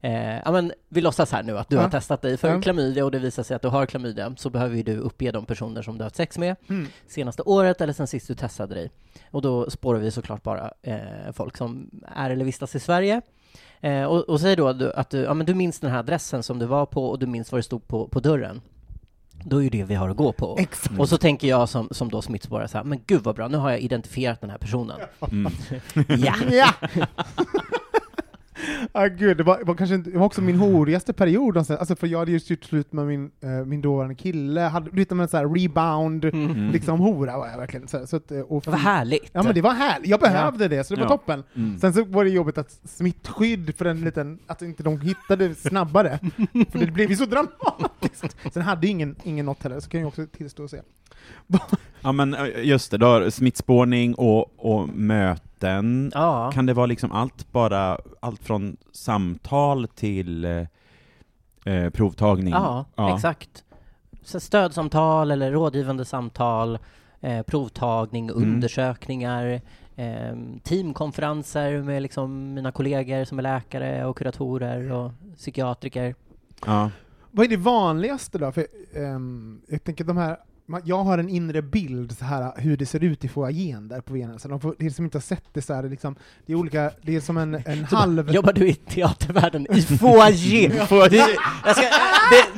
Eh, ja men vi låtsas här nu att du Ja. har testat dig för Ja. klamydia och det visar sig att du har klamydia, så behöver ju du uppge de personer som du har haft sex med Mm. senaste året eller sen sist du testade dig. Och då spårar vi såklart bara eh, folk som är eller vistas i Sverige. Eh, och, och säg då att, du, att du, ja, men du minns den här adressen som du var på och du minns vad det stod på, på dörren. Då är ju det vi har att gå på. Exakt. Och så tänker jag som, som då smittspårare så här, men gud vad bra, nu har jag identifierat den här personen. Mm. (laughs) Ja! Ja! (laughs) Ah, gud, det var, var kanske inte, det var också min (sighs) horigaste period någonstans. alltså för jag hade just gjort slut med min, eh, min dåvarande kille, hade lite med en sån här rebound, Mm. liksom hora var jag verkligen. Så, så att, eh, och, Vad härligt! Ja men det var härligt, jag behövde det, så det var Ja. toppen. Mm. Sen så var det jobbigt att smittskydd för en liten, att inte de hittade snabbare, (laughs) för det blev ju så dramatiskt. Sen hade ju ingen, ingen något heller, så kan jag också tillstå och säga. Ja men eh, just det, då smittspårning och, och möten. Ja. Kan det vara liksom allt bara, allt från samtal till eh, eh, provtagning? Ja, exakt. Så stödsamtal eller rådgivande samtal, eh, provtagning, Mm. undersökningar, eh, teamkonferenser med liksom mina kollegor som är läkare och kuratorer och psykiatriker. Ja. Vad är det vanligaste då? För, ehm, jag tänker de här, jag har en inre bild så här hur det ser ut i foajén där på Venus. De får, det som inte har sett det så är det liksom, det är olika, det är som en, en (laughs) halv... Jobbar du i teatervärlden i (laughs) foajé? Det, jag ska,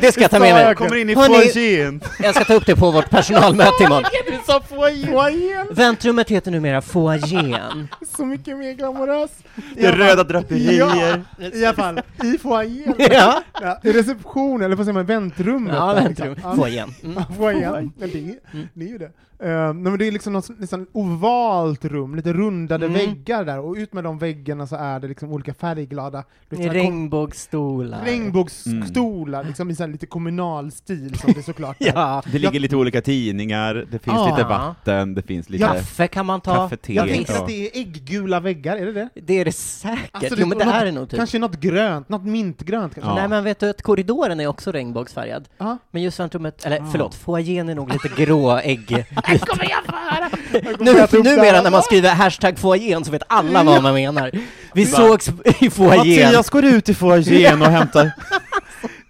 det, ska jag ta med mig. Kommer in i Hörni, foajén! Jag ska ta upp det på vårt personalmöte imorgon. (laughs) Du sa foajén! Väntrummet heter numera foajén. Så mycket mer glamorös. Det är röda draperier! Ja, i alla fall, i foajén. Ja, Ja, I receptionen, eller vad säger man, väntrummet? ja väntrum. liksom. Foajén. Mm. Ja, foajén. Men det, är- det är ju det. Uh, men det är liksom något nästan ovalt rum, lite rundade Mm. väggar där, och ut med de väggarna så är det liksom olika färgglada liksom, Regnbågsstolar. regnbågsstolar, liksom i så lite kommunal stil som det såklart är. (laughs) Ja. Det ligger lite olika tidningar, det finns Ja. lite vatten, det finns lite... Kaffe kan man ta. Jag Ja, tänker att det är ägggula väggar, är det det? Det är det säkert. Alltså, jo men det något, är det nog typ. Kanske något grönt, något mintgrönt kanske? Ja. Nej men vet du att korridoren är också regnbågsfärgad? Ja. Men just väntrummet, eller Ah. förlåt, foajén är nog lite grå ägg. (laughs) kommer jag få höra! nu, numera när man skriver hashtag foajén så vet alla vad man menar. Vi sågs i foajén. Mattias går ut i foajén och hämtar... (laughs)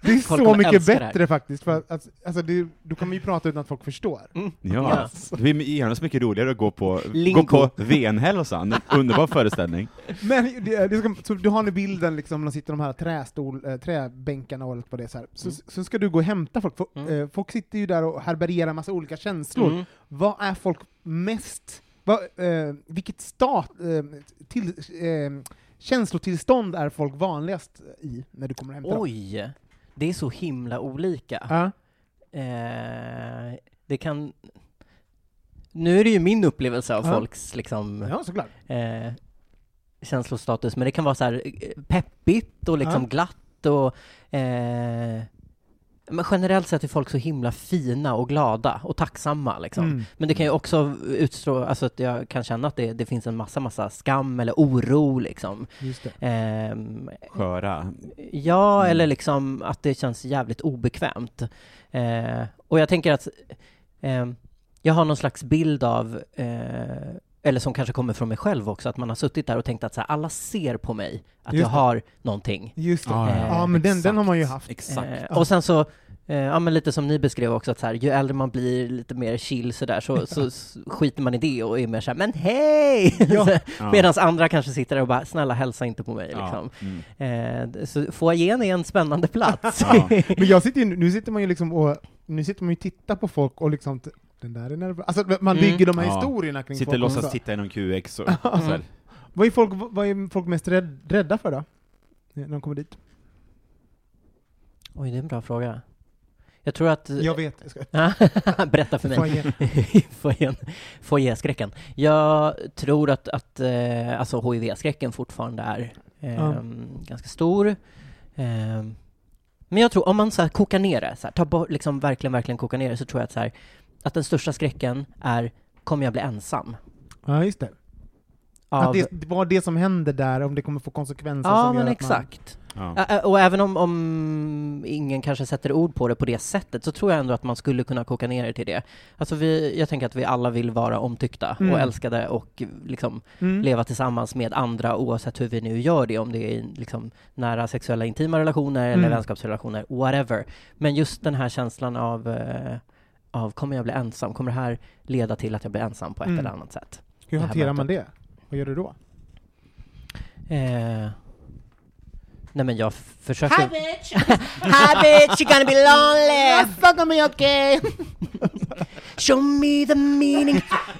Det är så kommer mycket bättre faktiskt, för att, alltså, alltså det, då kan man ju prata utan att folk förstår. Mm. Ja, det blir genast mycket roligare att gå på, Lingo. gå på (laughs) Venhälsan, en underbar föreställning. Men det, det ska, så du har nu bilden, liksom, de sitter de här trästol, äh, träbänkarna och allt vad det är så här. Så, så ska du gå och hämta folk. Folk, Mm. eh, folk sitter ju där och härbärgerar massa olika känslor. Mm. Vad är folk mest, vad, eh, vilket stat, till, känslotillstånd är folk vanligast i när du kommer och hämtar dem? Det är så himla olika. Ja. Eh, det kan... Nu är det ju min upplevelse av Ja. folks liksom ja, såklart. eh, känslostatus, men det kan vara så här eh, peppigt och liksom glatt och eh, men generellt sett är folk så himla fina och glada och tacksamma liksom. Mm. Men det kan ju också utstråla, alltså att jag kan känna att det, det finns en massa, massa skam eller oro liksom. Just det. Ehm, Sköra. Ja, Mm. eller liksom att det känns jävligt obekvämt. Eh, och jag tänker att eh, jag har någon slags bild av, eh, eller som kanske kommer från mig själv också, att man har suttit där och tänkt att så här, alla ser på mig att Just jag det. har någonting. Just det. Ja, Ja, ja, men den, den har man ju haft. Exakt. Eh, och sen så, eh, ja men lite som ni beskrev också, att så här, ju äldre man blir, lite mer chill så, så s- skiter man i det och är mer såhär, men hej! Ja. (laughs) Medan andra kanske sitter där och bara, snälla hälsa inte på mig Ja. liksom. Mm. Eh, så foajén är en spännande (laughs) plats. Men jag sitter ju, nu sitter man ju liksom och, nu sitter man ju och tittar på folk och liksom Den där är nervös. Alltså man Mm. bygger de här Ja. historierna kring Sitter folk låtsas titta i någon QX och, (laughs) och så här. Vad är folk, vad är folk mest rädd, rädda för då? När de kommer dit? Oj, det är en bra fråga. Jag tror att... Jag vet, jag ska... (laughs) Berätta för mig. (laughs) Foajéskräcken. Jag tror att, att eh, alltså HIV-skräcken fortfarande är eh, Ja. ganska stor. Eh, men jag tror, om man så här kokar ner det, så här, tar bort, liksom verkligen, verkligen kokar ner det, så tror jag att, så här, att den största skräcken är, kommer jag bli ensam? Ja, just det. Av, Att det, det var det som händer där, om det kommer få konsekvenser ja, som gör men att man... exakt. Ja. Ä- Och även om, om ingen kanske sätter ord på det på det sättet, så tror jag ändå att man skulle kunna koka ner det till det. Alltså vi, jag tänker att vi alla vill vara omtyckta Mm. och älskade och liksom Mm. leva tillsammans med andra oavsett hur vi nu gör det, om det är liksom nära sexuella intima relationer eller Mm. vänskapsrelationer, whatever. Men just den här känslan av, eh, av kommer jag bli ensam? Kommer det här leda till att jag blir ensam på ett Mm. eller annat sätt? Hur det hanterar man det? Vad gör du då? Eh, nej men jag försöker... Hi bitch! (laughs) Hi bitch, you're gonna be lonely! Fuck me okay! Show me the meaning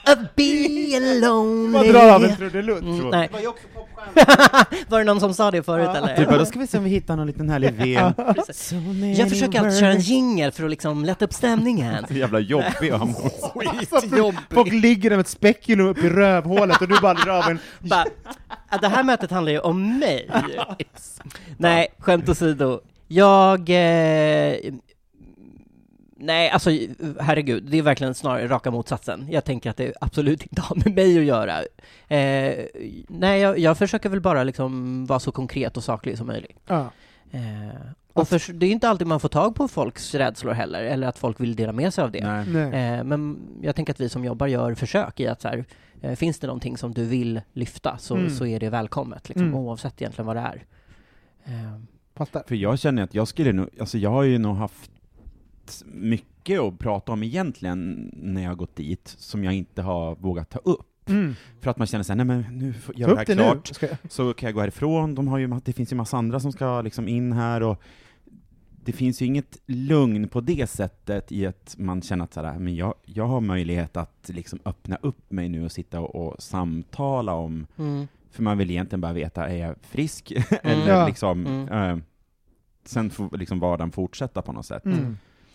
of being lonely Vad drar av en trudelutt? Mm, nej. Det var ju också popstjärna. (laughs) Var det någon som sa det förut eller? Bara, då ska vi se om vi hittar någon liten härlig (laughs) ven. So Jag försöker alltid köra en jingel för att liksom lätta upp stämningen. (laughs) Så jävla jobbig han Alltså, Folk ligger där med ett spekulum upp i rövhålet och du bara drar av en... Bara, "Ah, det här mötet handlar ju om mig. Nej, skämt åsido. Jag... Eh, nej, alltså herregud, det är verkligen snarare raka motsatsen. Jag tänker att det absolut inte har med mig att göra. Eh, nej, jag, jag försöker väl bara liksom vara så konkret och saklig som möjligt. Ja. Eh, och för, det är inte alltid man får tag på folks rädslor heller, eller att folk vill dela med sig av det. Eh, men jag tänker att vi som jobbar gör försök i att så här, eh, finns det någonting som du vill lyfta så, Mm. så är det välkommet, liksom, Mm. oavsett egentligen vad det är. Eh. För jag känner att jag skulle nog, alltså jag har ju nog haft mycket att prata om egentligen när jag har gått dit, som jag inte har vågat ta upp. Mm. För att man känner såhär, nej men nu får jag det här det klart, jag... så kan jag gå härifrån, de har ju, det finns ju massa andra som ska liksom in här och det finns ju inget lugn på det sättet i att man känner att såhär, men jag, jag har möjlighet att liksom öppna upp mig nu och sitta och, och samtala om, mm. för man vill egentligen bara veta, är jag frisk? (laughs) Eller Ja. liksom, Mm. eh, sen får liksom vardagen fortsätta på något sätt.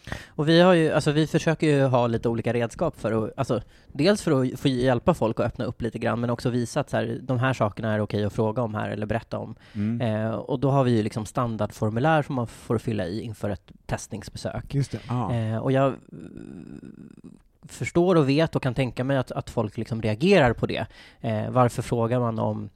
Mm. Och vi har ju, alltså vi försöker ju ha lite olika redskap för att, alltså dels för att få hjälpa folk att öppna upp lite grann, men också visa att så här, de här sakerna är okej att fråga om här eller berätta om. Mm. Eh, och då har vi ju liksom standardformulär som man får fylla i inför ett testningsbesök. Just det. Ja. Eh, och jag mm, förstår och vet och kan tänka mig att, att folk liksom reagerar på det. Eh, varför frågar man om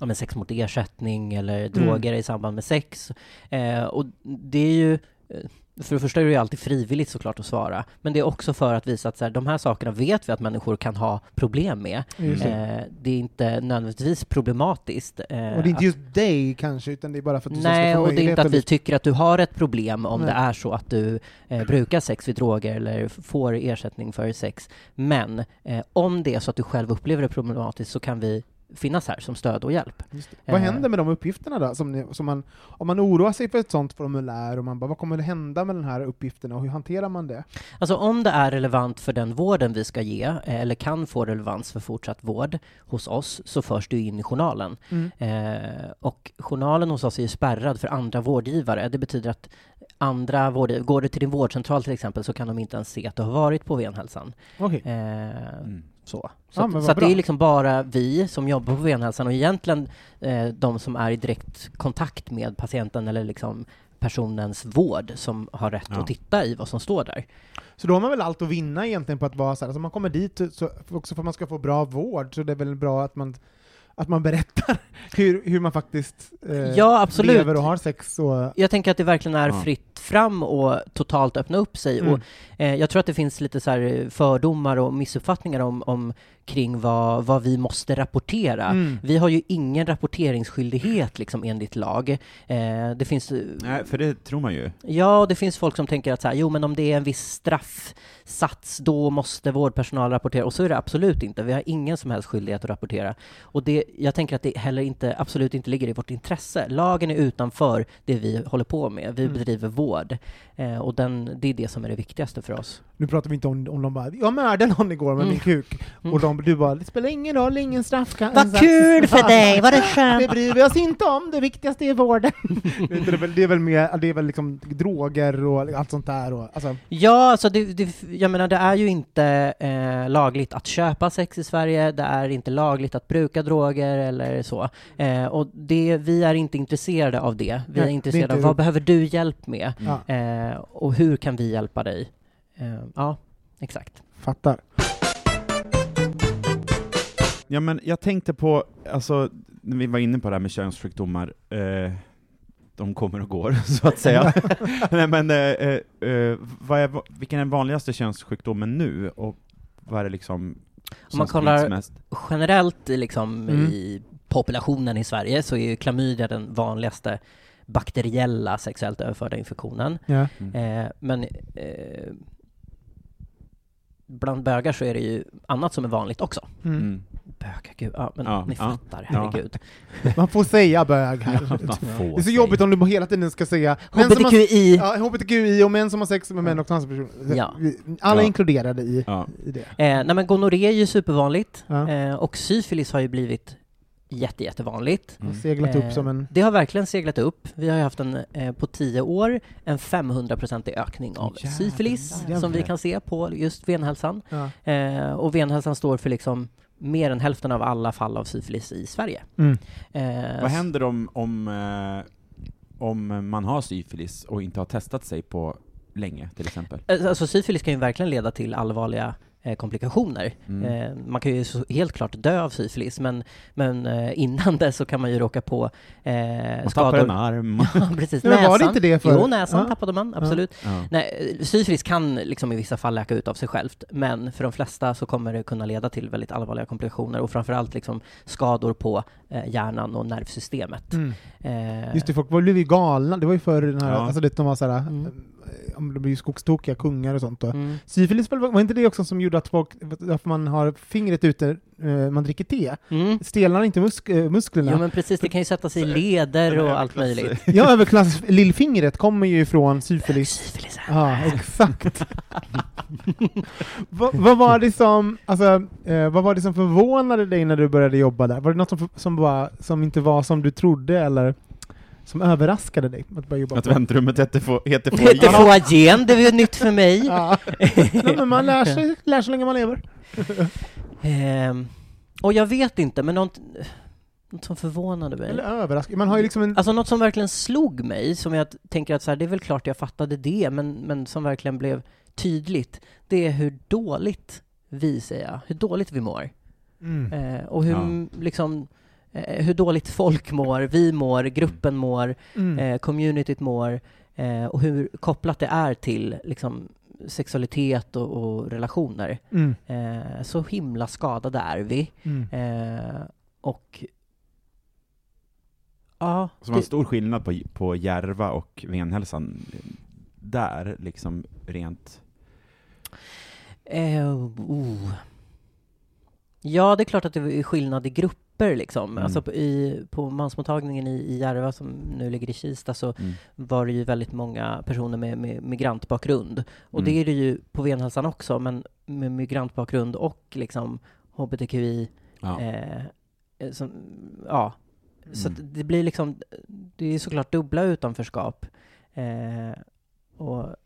om en sex mot ersättning eller droger i samband med sex? Eh, och det är ju eh, för det första är det ju alltid frivilligt såklart att svara, men det är också för att visa att så här, de här sakerna vet vi att människor kan ha problem med. Det. Eh, det är inte nödvändigtvis problematiskt. Eh, Och det är inte just dig kanske, utan det är bara för att du Nej, ska och det är inte att vi tycker att du har ett problem om Nej. det är så att du eh, brukar sex vid droger eller får ersättning för sex. Men eh, om det är så att du själv upplever det problematiskt så kan vi finnas här som stöd och hjälp. Vad Eh. händer med de uppgifterna då? Som ni, som man, om man oroar sig för ett sånt formulär, och man bara, vad kommer det hända med den här uppgifterna, och hur hanterar man det? Alltså om det är relevant för den vården vi ska ge, eh, eller kan få relevans för fortsatt vård hos oss, så förs det in i journalen. Mm. Eh, och journalen hos oss är ju spärrad för andra vårdgivare. Det betyder att andra vårdgivare, går du till din vårdcentral till exempel så kan de inte ens se att du har varit på Venhälsan. Okej. Eh, Mm. Så, Ja, så, men att, så att det är liksom bara vi som jobbar på Venhälsan och egentligen eh, de som är i direkt kontakt med patienten eller liksom personens vård som har rätt Ja. att titta i vad som står där. Så då har man väl allt att vinna egentligen på att vara så här, alltså man kommer dit, så, också för att man ska få bra vård, så det är väl bra att man, att man berättar (laughs) hur, hur man faktiskt eh, Ja, absolut. lever och har sex och... Jag tänker att det verkligen är Ja. fritt fram och totalt öppna upp sig. Mm. Och, eh, jag tror att det finns lite så här fördomar och missuppfattningar om, om kring vad, vad vi måste rapportera. Mm. Vi har ju ingen rapporteringsskyldighet liksom enligt lag. Eh, det finns Nej, för det tror man ju. Ja, det finns folk som tänker att så här, jo men om det är en viss straffsats, då måste vårdpersonal rapportera. Och så är det absolut inte. Vi har ingen som helst skyldighet att rapportera. Och det, jag tänker att det heller inte, absolut inte ligger i vårt intresse. Lagen är utanför det vi håller på med. Vi Mm. bedriver vård. Eh, och den, det är det som är det viktigaste för oss. Nu pratar vi inte om, om de bara ”jag mördade någon igår med min kuk” och de, du bara ”det spelar ingen roll, ingen straff Vad kul för dig, vad det Det skönt! bryr vi oss inte om, det viktigaste är vården. (laughs) det, är väl, det är väl mer, det är väl liksom droger och allt sånt där och, alltså, Ja, alltså det, det, jag menar det är ju inte eh, lagligt att köpa sex i Sverige, det är inte lagligt att bruka droger eller så. Eh, och det, vi är inte intresserade av det. Vi är det intresserade av vad behöver du hjälp med? ja, Eh, och hur kan vi hjälpa dig? Eh, ja, exakt. fattar. Ja, men jag tänkte på, alltså, när vi var inne på det här med könssjukdomar, eh, de kommer och går, (laughs) så att säga. (laughs) Nej, men, eh, eh, eh, vad är, vilken är den vanligaste könssjukdomen nu, och vad är det liksom Om man kollar-? Generellt liksom Mm. i populationen i Sverige så är ju klamydia den vanligaste bakteriella sexuellt överförda infektionen. Ja. Eh, men eh, bland bögar så är det ju annat som är vanligt också. Mm. Mm. Bögar, gud, ja men Ja, ni ja, fattar, ja. herregud. (laughs) Man får säga bög här. (laughs) Det är så säga. jobbigt om du hela tiden ska säga har- HBTQI! Ja, HBTQI och män som har sex med män och transpersoner. Ja. Alla är Ja. inkluderade i, Ja. i det. Eh, nej men gonorré är ju supervanligt, Ja. eh, och syfilis har ju blivit jätte, jättevanligt. Och seglat Eh, upp som en... Det har verkligen seglat upp. Vi har ju haft en, eh, på tio år, en 500-procentig ökning av Jävlar. syfilis, Jävlar. som vi kan se på just venhälsan. Ja. Eh, och venhälsan står för liksom mer än hälften av alla fall av syfilis i Sverige. Mm. Eh, Vad händer om, om, eh, om man har syfilis och inte har testat sig på länge, till exempel? Eh, Alltså syfilis kan ju verkligen leda till allvarliga eh, komplikationer. Mm. Eh, man kan ju så helt klart dö av syfilis, men, men eh, innan (laughs) det så kan man ju råka på eh, Man skador. tappar en arm. (laughs) Ja, precis. Nej, men var det Näsan. inte det för- Jo, näsan Ja. tappade man, absolut. Ja. Nej, eh, syfilis kan liksom i vissa fall läka ut av sig självt, men för de flesta så kommer det kunna leda till väldigt allvarliga komplikationer och framförallt liksom skador på eh, hjärnan och nervsystemet. Mm. Eh, Just det, folk blev ju galna. Det var ju för den här, Ja. alltså det, de var såhär, Mm. Eh, om det blir skogstokiga kungar och sånt då. mm. Syfilis var, inte det också som gjorde att folk, varför man har fingret ute, eh, man dricker te, Mm. stelnar inte musk, eh, musklerna? Jo men precis, det kan ju sätta sig i leder och allt möjligt. Ja, överklass, lillfingret kommer ju ifrån syfilis. (laughs) Syfilis. Ja, exakt. vad, vad var det som, alltså, vad var det som förvånade dig när du började jobba där? Var det något som, som, var, som inte var som du trodde, eller som överraskade dig att börja jobba Att på? väntrummet heter, få, heter Det heter foajé. foajén, det är ju nytt för mig. Ja. Nej, men man lär sig, lär så länge man lever. (laughs) Ehm, och jag vet inte, men något, något som förvånade mig. Eller. Man har ju liksom en... Alltså något som verkligen slog mig, som jag tänker att så här, det är väl klart jag fattade det, men, men som verkligen blev tydligt, det är hur dåligt vi, säger jag, hur dåligt vi mår. Mm. Eh, och hur, Ja. liksom, hur dåligt folk mår, vi mår, gruppen mår, Mm. eh, communityt mår, eh, och hur kopplat det är till liksom, sexualitet och, och relationer. Mm. Eh, så himla skadade är vi. Mm. Eh, och ja, Så det en stor skillnad på, på Järva och Venhälsan där, liksom rent... eh, oh. Ja, det är klart att det är skillnad i grupper liksom. Mm. Alltså på, i, på mansmottagningen i, i Järva som nu ligger i Kista så Mm. var det ju väldigt många personer med, med migrantbakgrund. Och Mm. det är det ju på Venhälsan också, men med migrantbakgrund och liksom hbtqi, Ja. eh, som, ja. Så Mm. det blir liksom, det är såklart dubbla utanförskap. Eh, och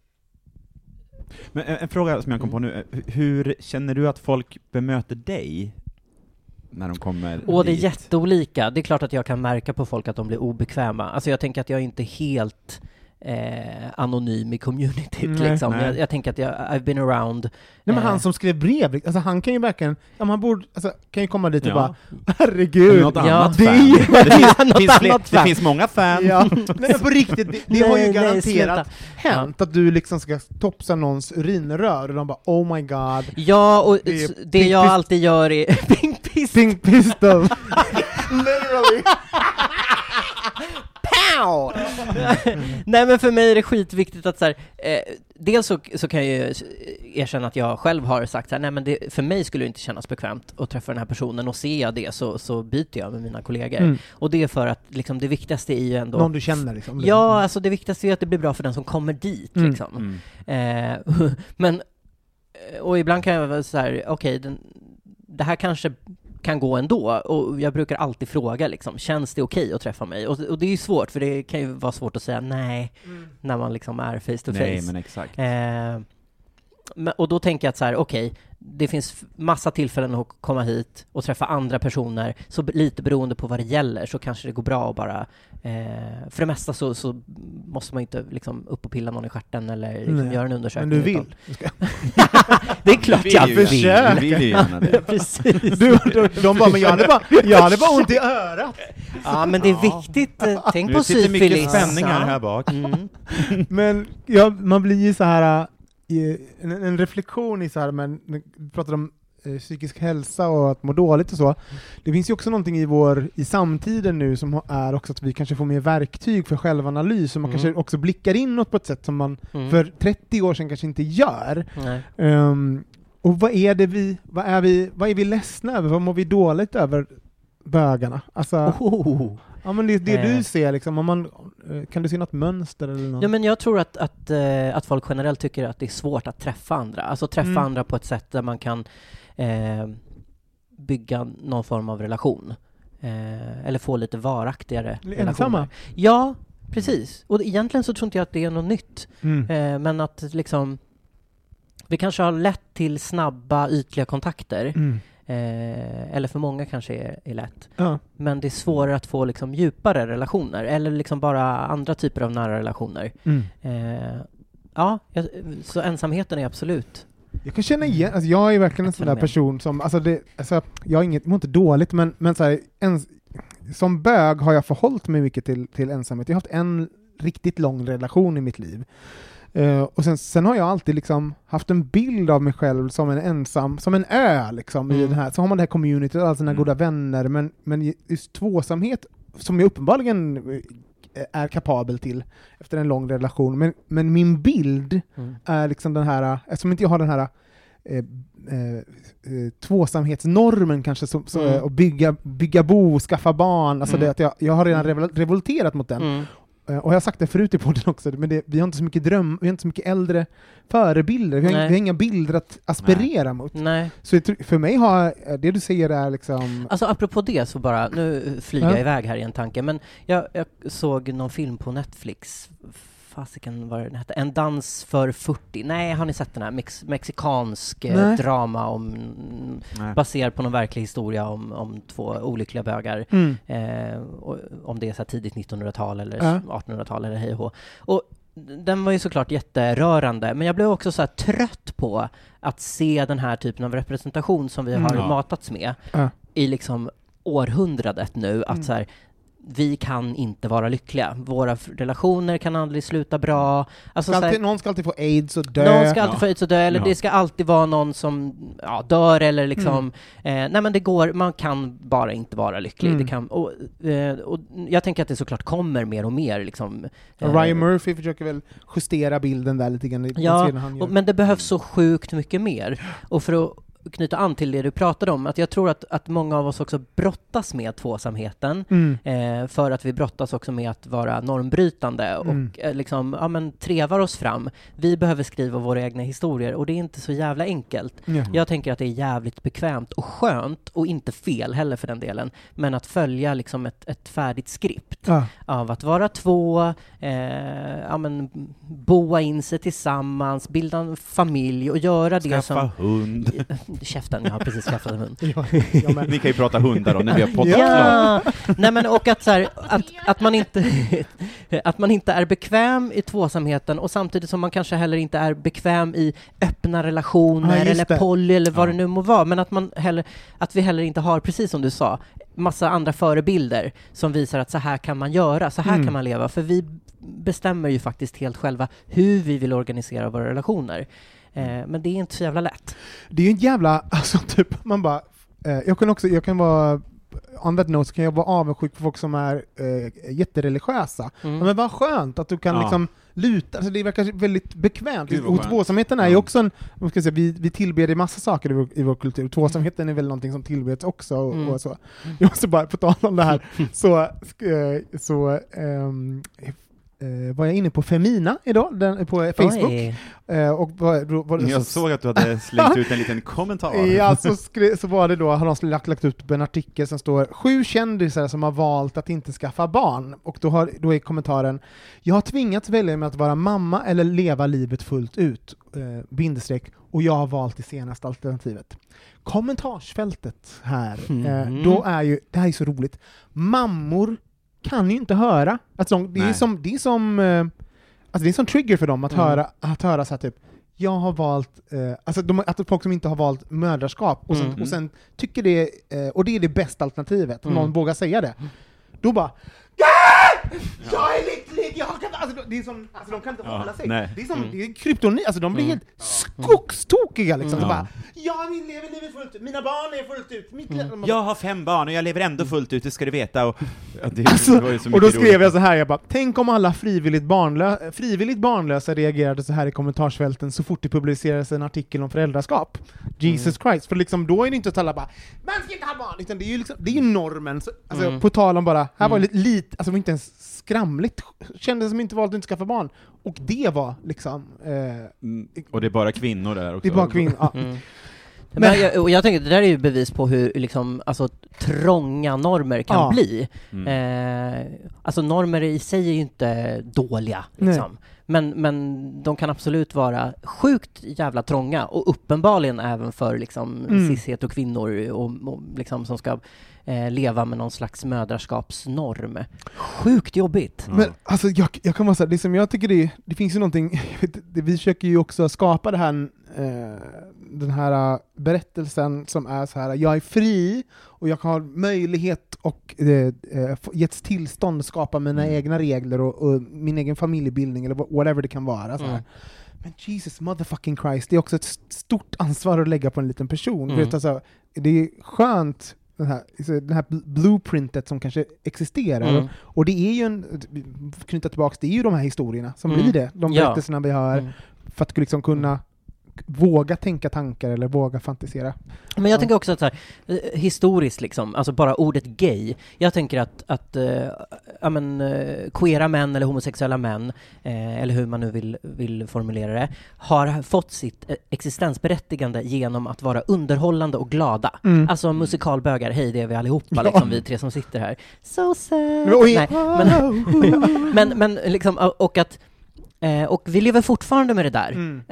Men en, en fråga som jag kom på nu, eh, hur känner du att folk bemöter dig när de kommer Och det är dit? jätteolika. Det är klart att jag kan märka på folk att de blir obekväma. Alltså jag tänker att jag är inte helt eh, anonym i communityt Nej. liksom. Nej. Jag, jag tänker att jag, I've been around. Nej, men eh, han som skrev brev, alltså han kan ju verkligen, ja, man borde, alltså, kan ju komma dit och Ja. bara herregud, Något Ja. annat det fan. Det finns, (laughs) Något finns, annat det finns många fan. Ja, (laughs) nej men på riktigt, det, det har ju Nej, nej, garanterat sluta. hänt att du liksom ska topsa någons urinrör och de bara oh my god, Ja, och Det det jag pink- alltid gör är pink piss. pink pistol. Literally. Pow! (laughs) Nej men för mig är det skitviktigt att så här, eh, dels så, så kan jag ju erkänna att jag själv har sagt så här, nej men det, för mig skulle det inte kännas bekvämt att träffa den här personen och ser jag det så, så byter jag med mina kollegor. Mm. Och det är för att liksom, det viktigaste är ju ändå Någon du känner liksom. Ja, alltså det viktigaste är att det blir bra för den som kommer dit Mm. liksom. Mm. Eh, (laughs) men och ibland kan jag vara så här, okej, den- det här kanske kan gå ändå, och jag brukar alltid fråga liksom, känns det okej att träffa mig? Och, och det är ju svårt, för det kan ju vara svårt att säga nej, när man liksom är face to face. Nej, men exakt. Eh, och då tänker jag att så här, okej, det finns massa tillfällen att komma hit och träffa andra personer, så lite beroende på vad det gäller så kanske det går bra att bara, eh, för det mesta så, så måste man inte liksom upp och pilla någon i stjärten eller liksom göra en undersökning. Men du vill? (laughs) Det är klart jag vill! du vill ju gärna det. (laughs) Precis. Du, de, de bara, men jag hade bara, jag hade bara ont i örat. Ja, men det är viktigt. Tänk Nu på sitter mycket syfilis. spänningar här bak. Mm. Men ja, man blir ju så här, en, en reflektion i så här, men vi pratar om eh, psykisk hälsa och att må dåligt och så. Det finns ju också någonting i vår, i samtiden nu som är också att vi kanske får mer verktyg för självanalys, och man Mm. kanske också blickar inåt på ett sätt som man Mm. för 30 år sedan kanske inte gör. Ehm, och vad är det vi, vad är vi, vad är vi ledsna över? Vad mår vi dåligt över? Bögarna? Alltså, Oh. Ja men det, det Eh. du ser liksom, om man, eh, kan du se något mönster eller något? Ja, men jag tror att, att, eh, att folk generellt tycker att det är svårt att träffa andra. Alltså träffa Mm. andra på ett sätt där man kan eh, bygga någon form av relation. Eh, eller få lite varaktigare Bli relationer. ensamma? Ja, precis. Och egentligen så tror inte jag att det är något nytt. Mm. Eh, men att liksom vi kanske har lätt till snabba, ytliga kontakter. Mm. Eh, eller för många kanske är, är lätt. Ja. Men det är svårare att få liksom djupare relationer, eller liksom bara andra typer av nära relationer. Mm. Eh, ja, jag, så ensamheten är absolut. Jag kan känna igen, alltså jag är verkligen en sån där person som, alltså det, alltså jag inget, mår inte dåligt, men, men så här, ens, som bög har jag förhållit mig mycket till, till ensamhet. Jag har haft en riktigt lång relation i mitt liv. Eh, och sen, sen har jag alltid liksom haft en bild av mig själv som en ensam, som en ö liksom, i Mm. den här, så har man det här communityt, alla sina Mm. goda vänner, men, men just tvåsamhet, som jag uppenbarligen eh, är kapabel till efter en lång relation, men, men min bild Mm. är liksom den här, eftersom inte jag har den här eh, eh, eh, tvåsamhetsnormen kanske, så, så, Mm. och bygga, bygga bo, skaffa barn, alltså Mm. det att jag, jag har redan revol- revolterat mot den. Mm. Eh, Och jag har sagt det förut i podden också, men det, vi har inte så mycket dröm, vi har inte så mycket äldre förebilder, vi har, Nej. vi har inga bilder att aspirera mot. Nej, Så för mig har, eh, det du säger är liksom... alltså apropå det så bara, nu flyger Ja. jag iväg här i en tanke, men jag, jag såg någon film på Netflix, fasiken vad den hette, En dans för 40, nej har ni sett den här? Mex mexikansk eh, drama om, Nej. baserad på någon verklig historia om, om två olyckliga bögar. Mm. Eh, och, om det är så här tidigt 1900-tal eller Ja. 1800-tal eller hej och. Och den var ju såklart jätterörande, men jag blev också så här trött på att se den här typen av representation som vi Mm. har Ja. matats med Ja. i liksom århundradet nu, att Mm. så här, vi kan inte vara lyckliga. Våra relationer kan aldrig sluta bra. Alltså, Ska här, alltid, någon ska alltid få aids och dö. någon ska alltid Ja. få aids och dö, eller Ja. det ska alltid vara någon som ja, dör eller liksom... Mm. Eh, nej men det går, man kan bara inte vara lycklig. Mm. Det kan, och, eh, och jag tänker att det såklart kommer mer och mer liksom. Eh, Ryan Murphy försöker väl justera bilden där lite grann Ja, och, men det behövs så sjukt mycket mer. Och för att knyta an till det du pratade om, att jag tror att, att många av oss också brottas med tvåsamheten, Mm. eh, för att vi brottas också med att vara normbrytande och Mm. eh, liksom, ja men trevar oss fram. Vi behöver skriva våra egna historier och det är inte så jävla enkelt. Ja. Jag tänker att det är jävligt bekvämt och skönt, och inte fel heller för den delen, men att följa liksom ett, ett färdigt skript Ja. av att vara två, eh, ja men boa in sig tillsammans, bilda en familj och göra det Skaffa som... hund. (laughs) Käften, jag har precis skaffat en hund. (laughs) Ja, ja, men, Ni kan ju prata hundar då när vi har poddat klart. Ja! Nej men och att så här, att, att man inte (laughs) att man inte är bekväm i tvåsamheten och samtidigt som man kanske heller inte är bekväm i öppna relationer just eller det. poly eller vad Ja. det nu må vara, men att man heller, att vi heller inte har, precis som du sa, massa andra förebilder som visar att så här kan man göra, så här Mm. kan man leva, för vi bestämmer ju faktiskt helt själva hur vi vill organisera våra relationer. Eh, men det är inte så jävla lätt. det är ju en jävla, (laughs) alltså typ, man bara, eh, jag kan också, jag kan vara, on that note så kan jag vara avundsjuk på folk som är eh, jättereligiösa. Mm. Ja, men vad skönt att du kan Ja. liksom luta, alltså det verkar väldigt bekvämt. Och tvåsamheten är ju Ja. också en, ska säga, vi, vi tillber i massa saker i vår, i vår kultur, tvåsamheten är väl någonting som tillbeds också och, Mm. och så. Jag måste bara, på tal om det här, (laughs) så, eh, så ehm, eh, var jag inne på Femina idag, den, på Facebook. Eh, och var, då var Jag så- såg att du hade slängt ut en liten kommentar. (laughs) Ja, så, skre, så var det då, har de lagt, lagt ut en artikel som står sju kändisar som har valt att inte skaffa barn. Och då, har, då är kommentaren Jag har tvingats välja med att vara mamma eller leva livet fullt ut, eh, bindestreck, och jag har valt det senaste alternativet. Kommentarsfältet här, eh, Mhm. då är ju, det här är så roligt, mammor kan ju inte höra. Alltså de, det, är som, det är som eh, Alltså det är som trigger för dem att Mm. höra, att höra så här typ jag har valt, eh, alltså de, att folk som inte har valt mödraskap och sen, Mm. och sen tycker det, eh, och det är det bästa alternativet, om Mm. någon vågar säga det. Då bara "Ja! Jag är lycklig! Jag kan, alltså, det är som, alltså, de kan inte Ja, hålla sig. nej. Det är som Mm. det är kryptoni, alltså de blir Mm. helt skogstokiga liksom. Mm. Så Ja. bara, jag leva livet fullt ut, mina barn är fullt ut, mitt. Mm. Jag har fem barn och jag lever ändå fullt ut, det ska du veta. Och, det, Alltså, det och då skrev roligt. jag så här, jag bara, tänk om alla frivilligt, barnlö frivilligt barnlösa reagerade så här i kommentarsfälten så fort det publicerades en artikel om föräldraskap. Jesus Christ, för liksom då är det inte att alla bara man ska inte ha barn, utan det är ju, liksom, det är normen. Så, alltså, Mm. På tal om bara, här var Mm. lite, alltså det inte ens skramligt, kändes som inte valt att inte skaffa barn. Och det var liksom, eh, Mm, Och det är bara kvinnor där också. det är bara kvinnor. Ja. Mm. Men jag, och jag tänker, det där är ju bevis på hur liksom, alltså, trånga normer kan Ja. bli. Mm. Eh, alltså normer i sig är ju inte dåliga, liksom. Men, men de kan absolut vara sjukt jävla trånga och uppenbarligen även för liksom Mm. cis och kvinnor och, och liksom som ska eh, leva med någon slags mödraskapsnorm. Sjukt jobbigt. Ja. Men alltså jag, jag kan vara såhär, det som jag tycker det, det finns ju någonting, (laughs) vet vi försöker ju också skapa det här, eh, den här eh, berättelsen som är så här: jag är fri och jag har möjlighet och eh, eh, getts tillstånd att skapa mina Mm. egna regler och, och min egen familjebildning eller wha- whatever det kan vara. Så. Mm. Men Jesus motherfucking Christ, det är också ett st- stort ansvar att lägga på en liten person. Mm. Vet, alltså, det är skönt, den här, den här bl- blueprintet som kanske existerar, Mm. och det är ju en, knyta tillbaks, det är ju de här historierna som Mm. blir det, de Ja. berättelserna vi hör, Mm. för att liksom kunna våga tänka tankar eller våga fantisera. Men jag Ja. tänker också att så här, eh, historiskt liksom, alltså bara ordet gay, jag tänker att, att äh, ja, men, eh, queera män eller homosexuella män, eh, eller hur man nu vill, vill formulera det, har fått sitt existensberättigande genom att vara underhållande och glada. Mm. Alltså musikalbögar, hej det är vi allihopa Ja. liksom, vi tre som sitter här. So sad! Nej, men, (laughs) men, men liksom, och att Eh, och vi lever fortfarande med det där. Mm.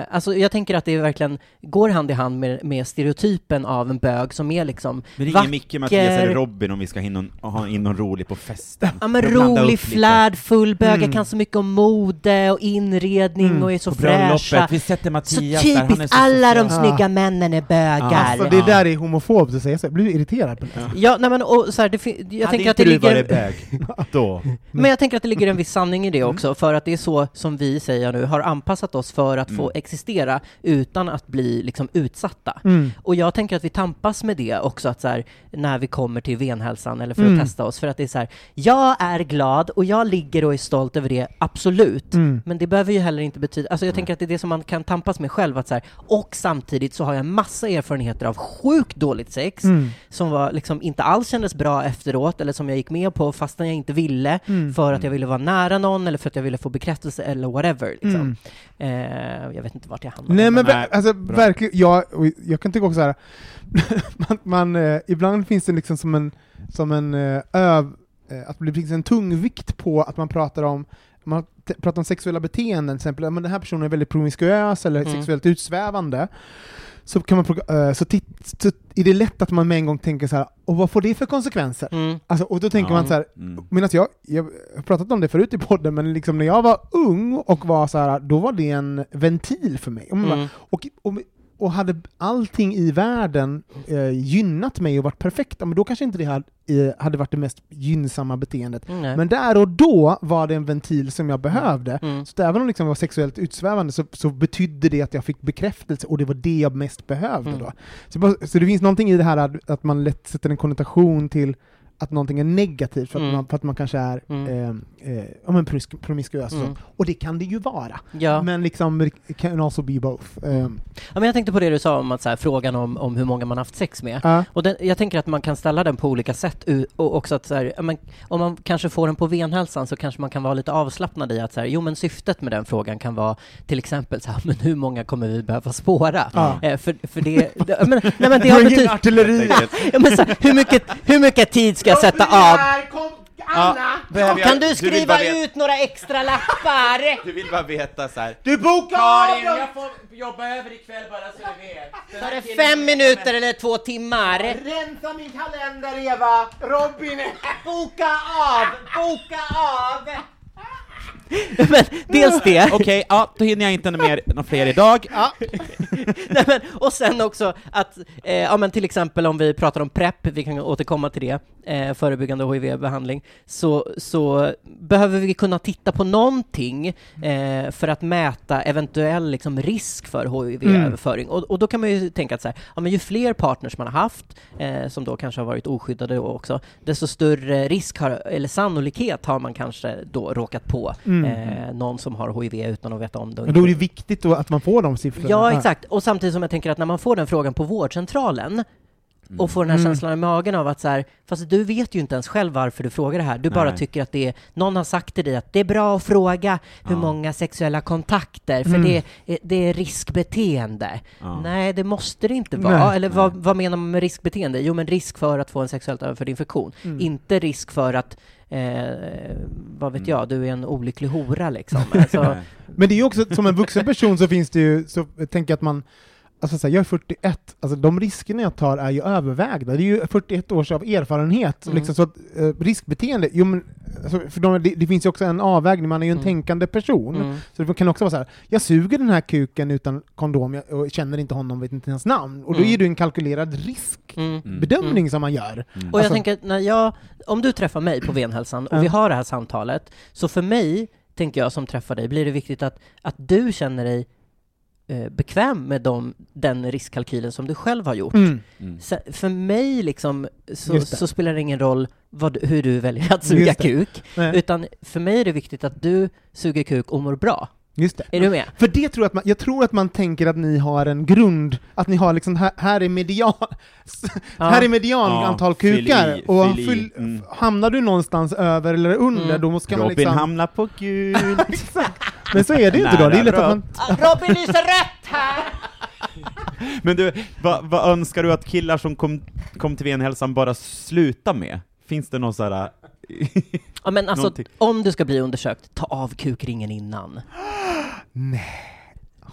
Eh, alltså jag tänker att det verkligen går hand i hand med, med stereotypen av en bög som är liksom Vi ringer vacker, Micke, Mattias eller Robin om vi ska hinna, ha in någon rolig på festen. Ja men rolig, flärd, full bög, Mm. kan så mycket om mode och inredning Mm. och är så fräscha. vi sätter Så Mattias där, han är typiskt, så alla de snygga männen är bögar. Alltså det där är homofobt att säga så, jag blir irriterad på det. Ja, nej men och så här, det, jag Hade tänker inte att det du ligger... varit bög då? (laughs) Men jag tänker att det ligger en viss sanning i det också, för att det är så som vi säger nu, har anpassat oss för att få Mm. existera utan att bli liksom utsatta. Mm. Och jag tänker att vi tampas med det också, att så här, när vi kommer till venhälsan eller för att Mm. testa oss, för att det är så här, jag är glad och jag ligger och är stolt över det, absolut. Mm. Men det behöver ju heller inte betyda, alltså jag tänker att det är det som man kan tampas med själv, att så här, och samtidigt så har jag massa erfarenheter av sjukt dåligt sex, Mm. som var liksom inte alls kändes bra efteråt, eller som jag gick med på fastän jag inte ville, Mm. för att jag ville vara nära någon, eller för att jag ville få bekräftelse, eller whatever. Liksom. Mm. Eh, jag vet inte vart jag hamnade. Nej men ver- alltså verkligen, jag, jag kan tycka också så här. (laughs) man, man, eh, ibland finns det liksom som en, som en eh, öv, eh, att det finns en tung vikt på att man pratar om man pratar om sexuella beteenden, till exempel, men den här personen är väldigt promiskuös eller Mm. sexuellt utsvävande, så, kan man, eh, så, titt, så är det lätt att man med en gång tänker så här, och vad får det för konsekvenser? Mm. Alltså, och då tänker Ja. man så här, Mm. Medan jag, jag har pratat om det förut i podden, men liksom när jag var ung och var så här, då var det en ventil för mig. Och, man bara, Mm. och, och, och hade allting i världen eh, gynnat mig och varit perfekt, men då kanske inte det hade, eh, hade varit det mest gynnsamma beteendet. Mm. Men där och då var det en ventil som jag behövde. Mm. Så att även om det liksom var sexuellt utsvävande så, så betydde det att jag fick bekräftelse, och det var det jag mest behövde Mm. då. Så, så det finns någonting i det här att, att man lätt sätter en konnotation till att någonting är negativt för att, Mm. man, för att man kanske är Mm. eh, eh, ja, men promis- promiskuös. Mm. Och det kan det ju vara. Ja. Men liksom, it can also be both. Eh, ja, men jag tänkte på det du sa om att så här, frågan om, om hur många man haft sex med. ja. Och den, jag tänker att man kan ställa den på olika sätt och också att så här, men, om man kanske får den på venhälsan så kanske man kan vara lite avslappnad i att så här, jo men syftet med den frågan kan vara till exempel så här, (laughs) men hur många kommer vi behöva spåra? Eh, för, för det, (laughs) det, men, nej, men det (laughs) har artilleri! ja, men så här, hur, mycket, hur mycket tid ska jag sätta av? Behöver jag- Kan du skriva veta- ut några extra lappar? (laughs) Du vill bara veta så här. Du bokar av dem! får jobba över ikväll bara så du vet. Tar det fem minuter eller två timmar? Rensa min kalender Eva! Robin! Boka av! Boka av! (laughs) men dels det, (laughs) Okej, ja, då hinner jag inte mer, några fler idag. (laughs) Nej, men, och sen också att, eh, ja men till exempel om vi pratar om PREP, vi kan återkomma till det, eh, förebyggande HIV-behandling, så, så behöver vi kunna titta på någonting eh, för att mäta eventuell liksom, risk för HIV-överföring. Och, och då kan man ju tänka att så här, ja, men ju fler partners man har haft, eh, som då kanske har varit oskyddade också, desto större risk har, eller sannolikhet har man kanske då råkat på eh, någon som har HIV utan att veta om det. Men då är det viktigt då att man får de siffrorna. Ja, exakt. Och samtidigt som jag tänker att när man får den frågan på vårdcentralen och får den här Mm. känslan i magen av att så här, fast du vet ju inte ens själv varför du frågar det här. Du bara Nej. tycker att det är, någon har sagt till dig att det är bra att fråga hur Ja. många sexuella kontakter, för Mm. det, är, det är riskbeteende. Ja. Nej, det måste det inte vara. Nej. Eller vad, vad menar man med riskbeteende? Jo, men risk för att få en sexuellt överförd infektion. Mm. Inte risk för att, eh, vad vet Mm. jag, du är en olycklig hora liksom. (laughs) Alltså. Men det är ju också, som en vuxen person så finns det ju, så jag tänker att man, alltså så här, jag är 41, alltså de riskerna jag tar är ju övervägda. Det är ju 41 års av erfarenhet. Mm. Liksom, så att, eh, riskbeteende, jo men, alltså, för de, det, det finns ju också en avvägning, man är ju en Mm. tänkande person. mm. Så det kan också vara så här, jag suger den här kuken utan kondom jag, och känner inte honom, vet inte hans namn. Och då Mm. är det ju en kalkylerad riskbedömning Mm. som man gör. Mm. Och jag Alltså- tänker, att när jag, om du träffar mig på Venhälsan och vi har det här samtalet, så för mig, tänker jag som träffar dig, blir det viktigt att, att du känner dig bekväm med de, den riskkalkylen som du själv har gjort. Mm. Mm. Så, för mig liksom, så, så spelar det ingen roll vad, hur du väljer att suga kuk, Nej, utan för mig är det viktigt att du suger kuk och mår bra. Just det. Är du med? För det tror jag att man, jag tror att man tänker att ni har en grund, att ni har liksom, här, här är median, (laughs) Ja. här är median Ja, antal fyll kukar, i, och fyll i, fyll, mm. hamnar du någonstans över eller under, Mm. då måste man Robin liksom... hamnar på gul. (laughs) Exakt. Men så är det ju inte då, det är lätt att man... Robin lyser rött här! (laughs) Men du, vad, vad önskar du att killar som kom, kom till Venhälsan bara slutar med? Finns det någon sån här... (laughs) Ja men alltså, Någonting. om du ska bli undersökt, ta av kukringen innan.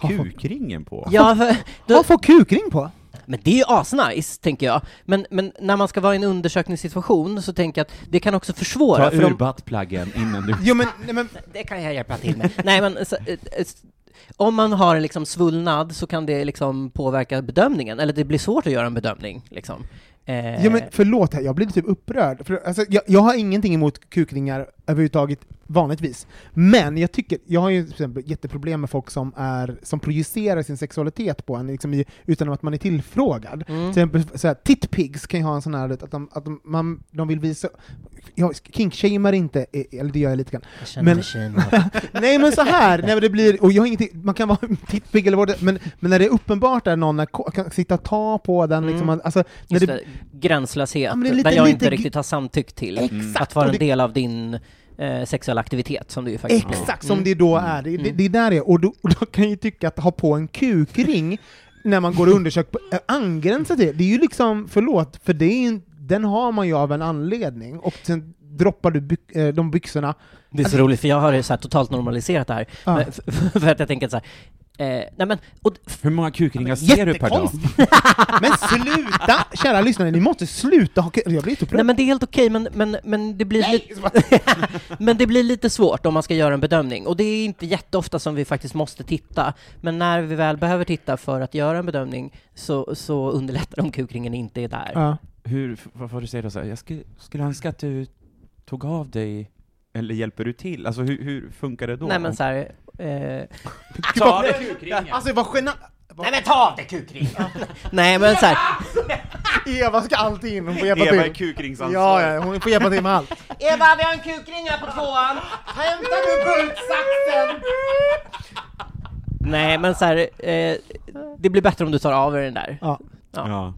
(gasps) kukringen på? Ja, för, då, Vad får kukring på? Men det är ju asnice, tänker jag. Men, men när man ska vara i en undersökningssituation så tänker jag att det kan också försvåra. Ta för ur om, buttpluggen innan du... (laughs) Jo men, nej, men (laughs) det kan jag hjälpa till med. Nej, men så, eh, eh, om man har en liksom svullnad så kan det liksom påverka bedömningen, eller det blir svårt att göra en bedömning. Liksom. Eh, Ja men förlåt, jag blir typ upprörd. För, alltså, jag, jag har ingenting emot kukningar överhuvudtaget, vanligtvis. Men jag tycker, jag har ju till exempel jätteproblem med folk som, är, som projicerar sin sexualitet på en liksom i, utan att man är tillfrågad. Mm. Till exempel så här, titpigs kan ju ha en sån här, att de, att de, man, de vill visa... Jag kinkshamear inte, eh, eller det gör jag lite grann. jag känner mig men- shamed. (laughs) Nej men så här, när det blir, och jag har ingenting, man kan vara tittpigg eller vad det men, men när det är uppenbart att någon är, kan sitta och ta på den, liksom, Mm. alltså, när Just det, det, gränslöshet, Ja, men det där jag inte riktigt har samtyckt till Exakt, att vara en del av din eh, sexuella aktivitet, som du ju faktiskt. Exakt som Mm. det då är, det, det, Mm. det är där det är, och då, och då kan jag ju tycka att ha på en kukring när man går och undersöker, på- äh, angränsar till det, det är ju liksom, förlåt, för det är, en- den har man ju av en anledning, och sen droppar du byx, äh, de byxorna. Det är så roligt, för jag har ju så totalt normaliserat det här. Ja. Men f- (laughs) för att jag tänker så här, eh, nej men, och, Hur många kukringar ser du per dag? Men sluta, (laughs) kära lyssnare, ni måste sluta ha Jag blir upprörd. nej men det är helt okej, men, men, men, det blir lite, (laughs) men det blir lite svårt om man ska göra en bedömning. Och det är inte jätteofta som vi faktiskt måste titta, men när vi väl behöver titta för att göra en bedömning så, så underlättar det om kukringen inte är där. Ja. Hur, vad får du säga då? Så här, jag skulle, skulle önska att du tog av dig, eller hjälper du till? Alltså hur, hur funkar det då? Nej men så här, eh, (laughs) Ta av dig kukringen! Alltså vad genant! Nej men ta av dig kukringen! (laughs) Nej men så här. Eva ska alltid in, hon får hjälpa Eva är till. kukringsansvarig. Ja, ja, hon får hjälpa till med allt. Eva, vi har en kukring här på tvåan! Hämta nu bultsaxen! Nej, men så här, eh, det blir bättre om du tar av dig den där. Ja. Ja.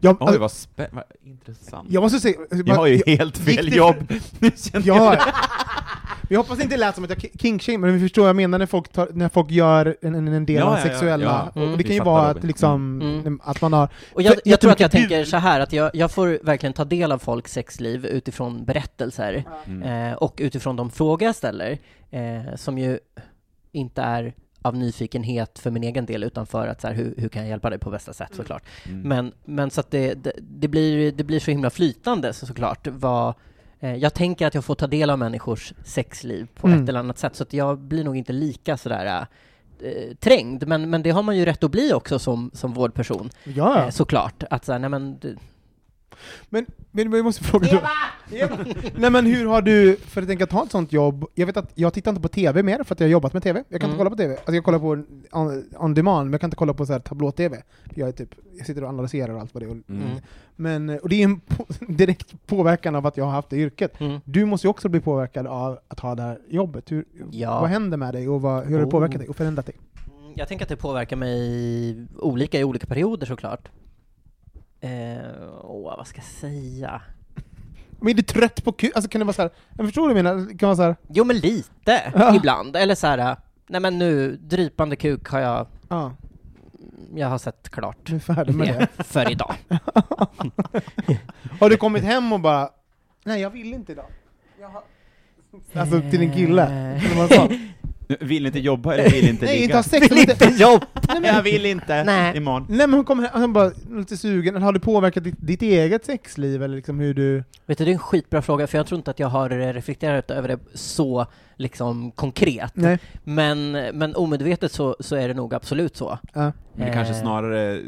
Jag, Oj, vad, spä- vad intressant. jag måste säga... Jag har ju helt fel jobb. Nu känner jag Ja, vi hoppas inte det lät som att jag king men vi förstår vad jag menar när folk, tar, när folk gör en, en, en del Ja, av ja, ja, sexuella, ja. och det kan ju vara att liksom, Mm. att man har... Och jag, För jag tror att jag tänker så här att jag, jag får verkligen ta del av folks sexliv utifrån berättelser Mm. eh, och utifrån de frågor jag ställer, eh, som ju inte är av nyfikenhet för min egen del utan för att så här, hur, hur kan jag hjälpa dig på bästa sätt såklart. Mm. Men, men så att det, det, det, blir, det blir så himla flytande så, såklart vad jag tänker att jag får ta del av människors sexliv på Mm. ett eller annat sätt, så att jag blir nog inte lika sådär eh, trängd, men, men det har man ju rätt att bli också som, som vårdperson, Ja, eh, såklart. Att såhär, nej men, Men, men vi måste fråga... Eva! Eva! (laughs) Nej men hur har du, för att tänka ta ett sånt jobb, jag vet att jag tittar inte på TV mer för att jag har jobbat med TV, jag kan inte Mm. kolla på TV, alltså jag kollar på on, on demand, men jag kan inte kolla på så här tablå-TV. Jag, är typ, jag sitter och analyserar allt vad det är. Mm. Men, och det är en po- (laughs) direkt påverkan av att jag har haft det yrket. mm. Du måste ju också bli påverkad av att ha det här jobbet. Hur, Ja. Vad händer med dig och vad, hur har det Oh. påverkat dig och förändrat dig? Jag tänker att det påverkar mig olika i olika perioder såklart. Eh, åh, vad ska jag säga? Men är du trött på kul? Alltså kan det vara så här, jag förstår vad du menar, kan vara så här, Jo men lite, Ja. ibland. Eller så här, nej men nu, drypande kuk har jag, ja, jag har sett klart. du är färdig med det. (laughs) För idag. (laughs) Har du kommit hem och bara, nej jag vill inte idag. Har... Alltså till din kille? (laughs) Vill inte jobba eller vill inte Nej, inte ligga? ha sex, Vill inte... inte jobb! Jag vill inte. Nej. Imorgon. Nej men hon kommer och bara lite sugen, har det påverkat ditt, ditt eget sexliv eller liksom hur du... Vet du, det är en skitbra fråga, för jag tror inte att jag har reflekterat över det så liksom konkret. Nej. Men, men omedvetet så, så är det nog absolut så. Ja. Men det är kanske Eh. snarare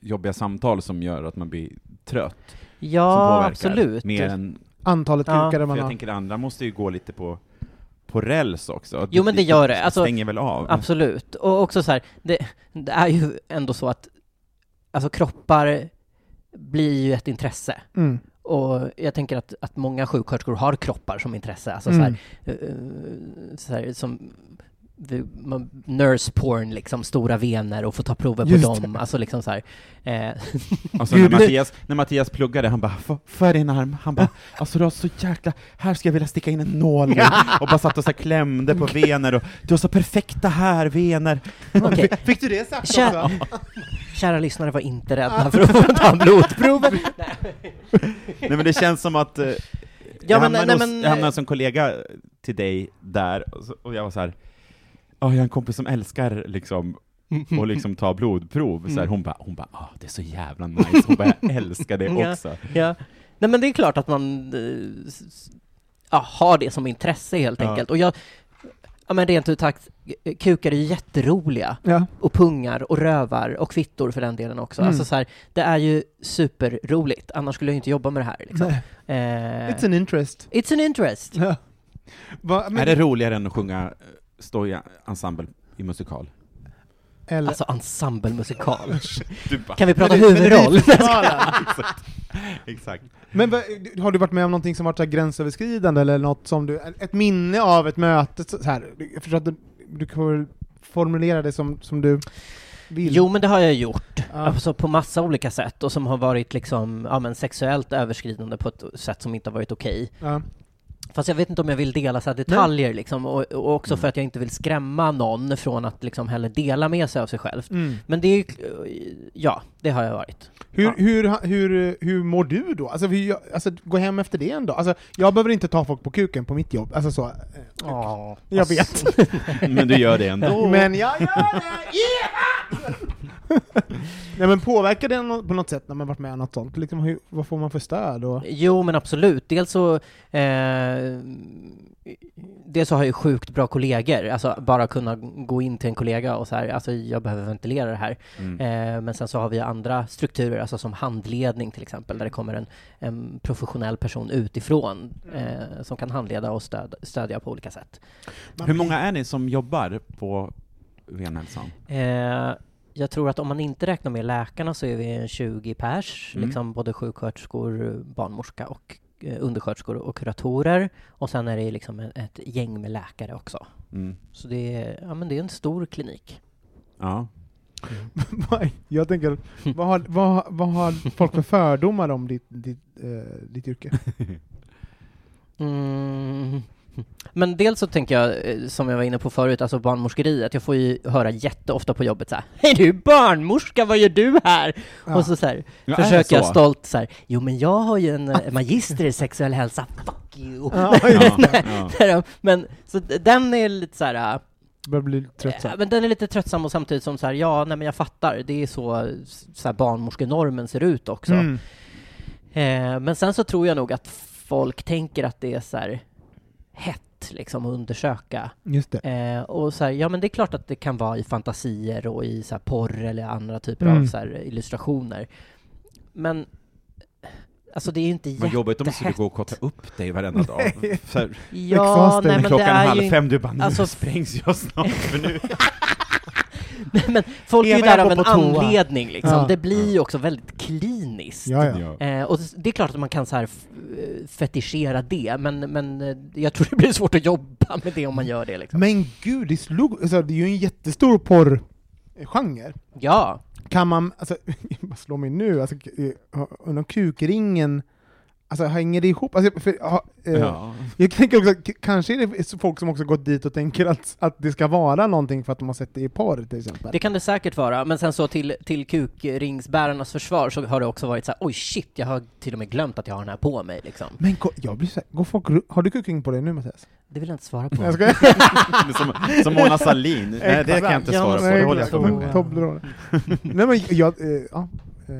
jobbiga samtal som gör att man blir trött. som Ja, påverkar. absolut. Mer än, Antalet Ja, kukar man jag har. tänker det andra måste ju gå lite på, på räls också. Jo, men det gör det. Alltså- stänger väl av? Absolut. Och också så här, det, det är ju ändå så att alltså kroppar blir ju ett intresse. Mm. Och jag tänker att, att många sjuksköterskor har kroppar som intresse, alltså Mm. så, här, eh, så här, som nurse porn, liksom stora vener och få ta prover på Just dem, alltså liksom så här. Eh, (laughs) Alltså när (laughs) Mattias, när Mattias pluggade, han bara "Få- ”Får jag din arm?” Han bara (laughs) ”Alltså du har så jäkla, här ska jag vilja sticka in en nål nu” och bara satt och så här klämde på vener och ”Du har så perfekta här vener” Okej. Fick- du det sagt Kä- också? kära lyssnare, var inte rädda för att ta blodprover. Nej men det känns som att eh, jag, Ja, men- hamnade nej, hos, men- jag hamnade som kollega till dig där, och, så, och jag var så här. "Ja, jag har en kompis som älskar liksom och liksom ta blodprov, så här, hon bara, hon bara ah, det är så jävla nice, hon bara, jag älskar det (laughs) Ja. också. Ja. Nej men det är klart att man ja, har det som intresse helt Ja. enkelt. Och jag, ja men rent ut sagt, kukar är ju jätteroliga. Ja. Och pungar och rövar och kvittor för den delen också. Mm. Alltså så här, det är ju superroligt, annars skulle jag inte jobba med det här liksom. Nej. Eh, It's an interest. it's an interest. Ja. Va, men, Är det roligare än att sjunga eh, stå i ensemble i musikal? eller, Alltså ensemblemusikal. (laughs) Kan vi prata Men det- huvudroll? festivalen. (laughs) (laughs) exakt. Men har du varit med om någonting som varit så här gränsöverskridande eller något som du, ett minne av ett möte så här, jag förstår att du, du kan väl formulera det som, som du vill? Jo, men det har jag gjort. Ja. Alltså på massa olika sätt och som har varit liksom, ja men sexuellt överskridande på ett sätt som inte har varit okej. Ja. Fast jag vet inte om jag vill dela så här detaljer liksom, och, och också för att jag inte vill skrämma någon från att liksom heller dela med sig av sig själv. Mm. Men det är ju, ja, det har jag varit. Hur, Ja. hur, hur, hur mår du då? Alltså, hur, alltså, gå hem efter det en dag? Alltså, jag behöver inte ta folk på kuken på mitt jobb, alltså så. Ja, Jag vet. (laughs) Men du gör det ändå. Men jag gör det! Eva! (laughs) Nej men påverkar det på något sätt när man varit med om något sånt? Liksom, hur, vad får man för stöd? Och... Jo, men absolut. Dels så, eh, dels så har jag ju sjukt bra kollegor, alltså bara kunna gå in till en kollega och så här, alltså jag behöver ventilera det här. Mm. Eh, men sen så har vi andra strukturer, alltså som handledning till exempel, där det kommer en, en professionell person utifrån eh, som kan handleda och stöd, stödja på olika sätt. Hur många är ni som jobbar på Venhälsan? Jag tror att om man inte räknar med läkarna så är vi en 20 pers, Mm. liksom både sjuksköterskor, barnmorska och eh, undersköterskor och kuratorer. Och sen är det liksom ett gäng med läkare också. Mm. Så det är, ja, men det är en stor klinik. Ja. (laughs) Jag tänker, vad har, vad, vad har folk för fördomar om ditt, ditt, eh, ditt yrke? (laughs) Mm. Men dels så tänker jag, eh, som jag var inne på förut, alltså barnmorskeriet. Jag får ju höra jätteofta på jobbet så här. Hej du barnmorska, vad gör du här? Ja. Och så, så här, Ja, försöker jag så? stolt så här. Jo men jag har ju en eh, magister i sexuell hälsa, fuck you! Ja, (laughs) Ja, ja. men så den är lite så här. Det börjar bli Ja, tröttsamt. men den är lite tröttsam och samtidigt som så här, ja, nej men jag fattar, det är så, så här barnmorskenormen ser ut också. Mm. Eh, men sen så tror jag nog att folk tänker att det är så här hett liksom att undersöka. Just det. Eh, och så här, ja men det är klart att det kan vara i fantasier och i så här porr eller andra typer Mm. av så här illustrationer. Men alltså det är ju inte Vad jobbigt om du skulle jättehett. gå och kolla upp dig varenda dag. (laughs) Så här, Ja, nej men det klockan är halv ju fem, du bara nu alltså- sprängs jag snart, för nu... (laughs) Nej, (laughs) men folk är ju där av en anledning liksom. Ja. Det blir ju också väldigt kliniskt. Ja, ja. Eh, och det är klart att man kan så här eh, fetischera det, men, men eh, jag tror det blir svårt att jobba med det om man gör det liksom. Men gud, det, slog, alltså, det är ju en jättestor porrgenre. Ja, Kan man, alltså, (laughs) slå mig nu, alltså, eh, undrar om kukringen, alltså hänger det ihop? Alltså, för, ja, eh, Ja. Jag tänker också, kanske är det folk som också gått dit och tänker att, att det ska vara någonting för att de har sett det i porr till exempel. det kan det säkert vara, men sen så till, till kukringsbärarnas försvar så har det också varit så här, oj shit, jag har till och med glömt att jag har den här på mig liksom. Men gå, jag blir så här, går folk, har du kukring på dig nu Mattias? Det vill jag inte svara på. Jag skojar. (laughs) som, som Mona Sahlin. Nej, det kan jag inte Ja, svara på, nej, det håller jag med. Toblerone. Nej men jag, eh, ja. eh,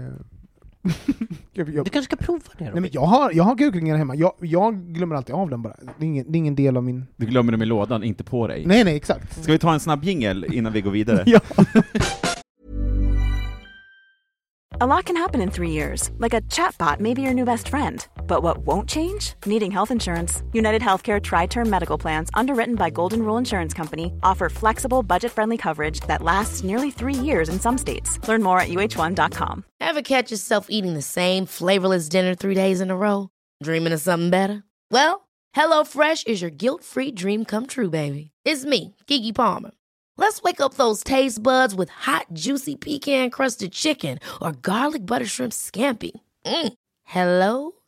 (laughs) jag, jag, Du kanske ska prova det nej, men Robin? jag har, jag har kukringar hemma, jag, jag glömmer alltid av den bara. Det är ingen, det är ingen del av min... Du glömmer dem i lådan, inte på dig. Nej nej, exakt. Ska vi ta en snabb jingel innan vi går vidare? (laughs) Ja. A lot can happen in three years, like a chatbot may be your new best friend. But what won't change? Needing health insurance. United Healthcare Tri Term Medical Plans, underwritten by Golden Rule Insurance Company, offer flexible, budget friendly coverage that lasts nearly three years in some states. Learn more at uh1.com. Ever catch yourself eating the same flavorless dinner three days in a row? Dreaming of something better? Well, HelloFresh is your guilt-free dream come true, baby. It's me, Kiki Palmer. Let's wake up those taste buds with hot, juicy pecan-crusted chicken or garlic butter shrimp scampi. Mm. Hello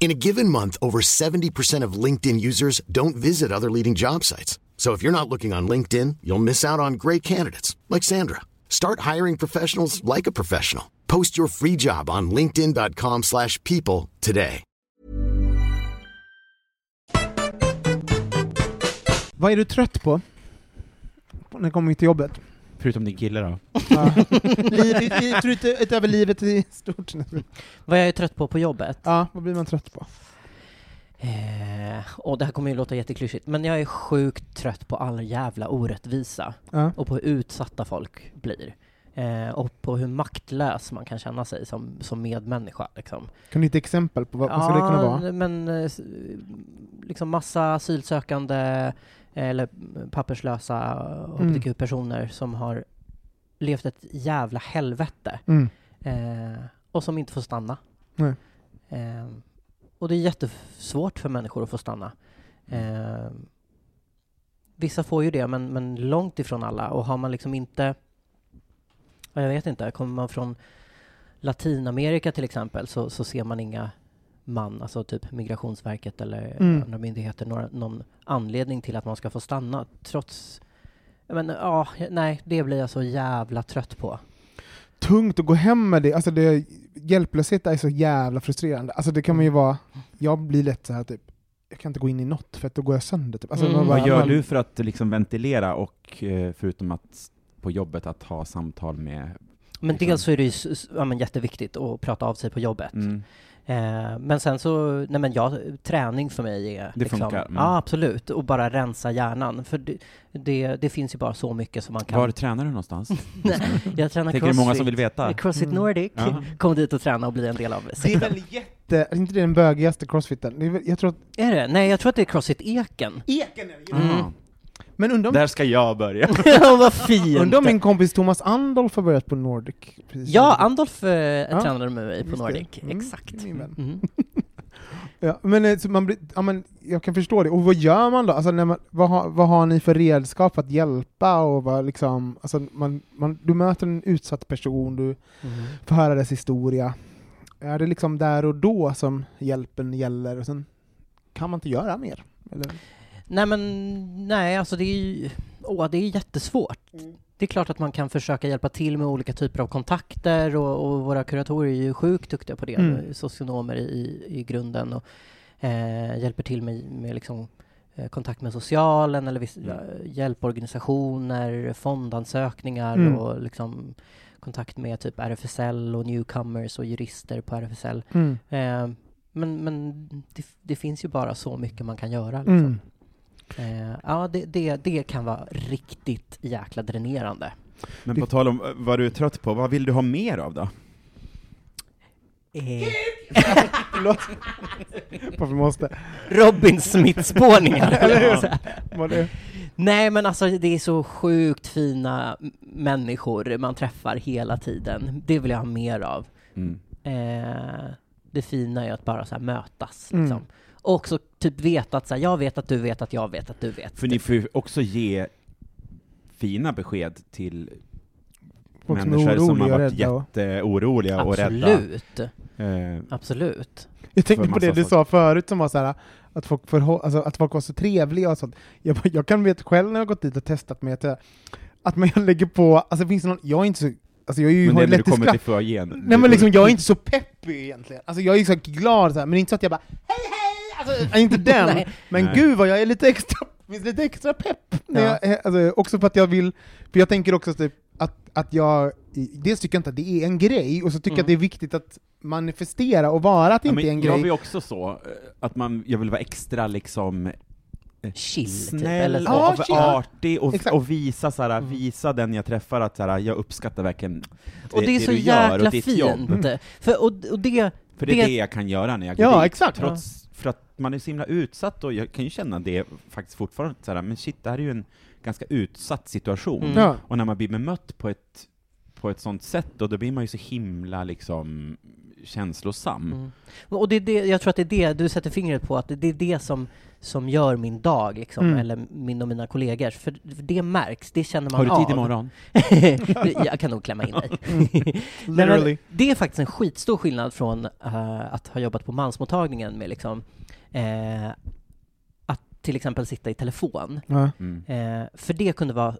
In a given month, over 70% of LinkedIn users don't visit other leading job sites. So if you're not looking on LinkedIn, you'll miss out on great candidates like Sandra. Start hiring professionals like a professional. Post your free job on linkedin.com/people today. Vad är du trött på? När kommer till jobbet? Förutom din kille då? Ja. Liv, utöver livet i stort. Vad jag är trött på på jobbet? Ja, vad blir man trött på? Eh, och det här kommer ju låta jätteklyschigt, men jag är sjukt trött på all jävla orättvisa. Ja. och på hur utsatta folk blir. Eh, och på hur maktlös man kan känna sig som, som medmänniska. Liksom. Kan du ge ett exempel på vad, vad skulle det kunna vara? men eh, liksom massa asylsökande eller papperslösa hbtq-personer som har levt ett jävla helvete Mm. eh, och som inte får stanna. Eh, och det är jättesvårt för människor att få stanna. Eh, vissa får ju det, men, men långt ifrån alla. Och har man liksom inte... ja, Jag vet inte, kommer man från Latinamerika till exempel så, så ser man inga man, alltså typ Migrationsverket eller Mm. andra myndigheter, några, någon anledning till att man ska få stanna trots... Men ja, nej, det blir jag så jävla trött på. Tungt att gå hem med det, alltså det, hjälplöshet är så jävla frustrerande. Alltså det kan man ju vara, jag blir lätt så här typ, jag kan inte gå in i något för att då går jag sönder. Typ. Alltså, Mm. bara, Vad gör man- du för att liksom ventilera och, eh, förutom att på jobbet, att ha samtal med Men Liksom. dels så är det ju ja, men jätteviktigt att prata av sig på jobbet. Mm. Eh, men sen så, nej men ja, träning för mig är Det liksom, funkar, mm. Ja, absolut. Och bara rensa hjärnan. För det, det, det finns ju bara så mycket som man kan... Var tränar du någonstans? (laughs) Jag tränar Tänker det är många som crossfit. vill veta. Crossfit Mm. Nordic. Ja. Kom dit och träna och bli en del av Det är sekten. väl (laughs) jätte... Är inte det den bögigaste crossfiten? Det är väl, jag tror att... Är det? Nej, jag tror att det är Crossfit Eken. Eken är det Mm. Men undrar om, Där ska jag börja. (laughs) Ja, vad fint! undrar om min kompis Thomas Andolf har börjat på Nordic? Precis Ja, Andolf eh, Ja, tränade med mig på. Nordic. Mm, Exakt. Mm. (laughs) Ja, men, eh, så man blir, ja, men jag kan förstå det. Och vad gör man då? Alltså, när man, vad, har, vad har ni för redskap att hjälpa? Och vad, liksom, alltså, man, man, du möter en utsatt person, du Mm. får höra dess historia. Är det liksom där och då som hjälpen gäller? Och sen kan man inte göra mer? Eller? Nej men, nej alltså det är ju, åh det är jättesvårt. Det är klart att man kan försöka hjälpa till med olika typer av kontakter och, och våra kuratorer är ju sjukt duktiga på det, Mm. socionomer i, i grunden och eh, hjälper till med, med liksom eh, kontakt med socialen eller viss, Mm. ja, hjälporganisationer, fondansökningar Mm. och liksom kontakt med typ RFSL och newcomers och jurister på RFSL. Mm. Eh, men men det, det finns ju bara så mycket man kan göra. Liksom. Mm. Eh, ja, det, det, det kan vara riktigt jäkla dränerande. Men på tal om eh, vad du är trött på, vad vill du ha mer av då? Eh, (laughs) Förlåt. Varför måste? Robin Smith-spårningar. (laughs) Eller hur? Nej, men alltså det är så sjukt fina människor man träffar hela tiden. Det vill jag ha mer av. Mm. Eh, det fina är att bara så mötas. Mm. Liksom. Och också typ veta att så här, jag vet att du vet att jag vet att du vet. För ni får ju också ge fina besked till Folk som är människor som har oroliga och varit jätteoroliga och rädda. Absolut. Eh, Absolut. Jag tänkte på det du sa förut som var så här, att folk, förhå- alltså, att folk var så trevliga och sånt. Jag, jag kan veta själv när jag har gått dit och testat med att, att man (laughs) lägger på, alltså finns det någon, jag är inte så, alltså jag är ju, men har det ju är när du kommer till foajén. Nej men liksom, jag är inte så peppig egentligen. Alltså jag är så glad så här, men inte så att jag bara hej hej! Alltså, jag är inte den. Nej. men Nej. gud vad jag är lite extra, lite extra pepp. Ja. jag, alltså, också för att jag vill, för jag tänker också typ att, att jag, dels tycker jag inte att det är en grej, och så tycker jag Mm. att det är viktigt att manifestera och vara att det Ja, inte är en jag grej. blir också så, eh, att man, jag vill vara extra liksom Chill, typ. snäll Eller så. Ja, och chill. artig och, och visa, så här, Mm. visa den jag träffar att så här, jag uppskattar verkligen Och det är så du gör jäkla och ditt fint. jobb. För, och, och det, För det är Det- det jag kan göra när jag går Ja, dit. exakt. Trots, att man är så himla utsatt och jag kan ju känna det faktiskt fortfarande, så här, men shit, det här är ju en ganska utsatt situation. Mm. Ja. Och när man blir bemött på ett, på ett sånt sätt, och då blir man ju så himla liksom känslosam. Mm. Och det är det, jag tror att det är det du sätter fingret på, att det är det som, som gör min dag, liksom, Mm. eller min och mina kollegors. För, för det märks, det känner man Har du av. tid imorgon? (laughs) jag kan nog klämma in dig. Mm. Literally. men det är faktiskt en skitstor skillnad från eh, att ha jobbat på mansmottagningen med liksom, eh, att till exempel sitta i telefon. Mm. Eh, för det kunde vara,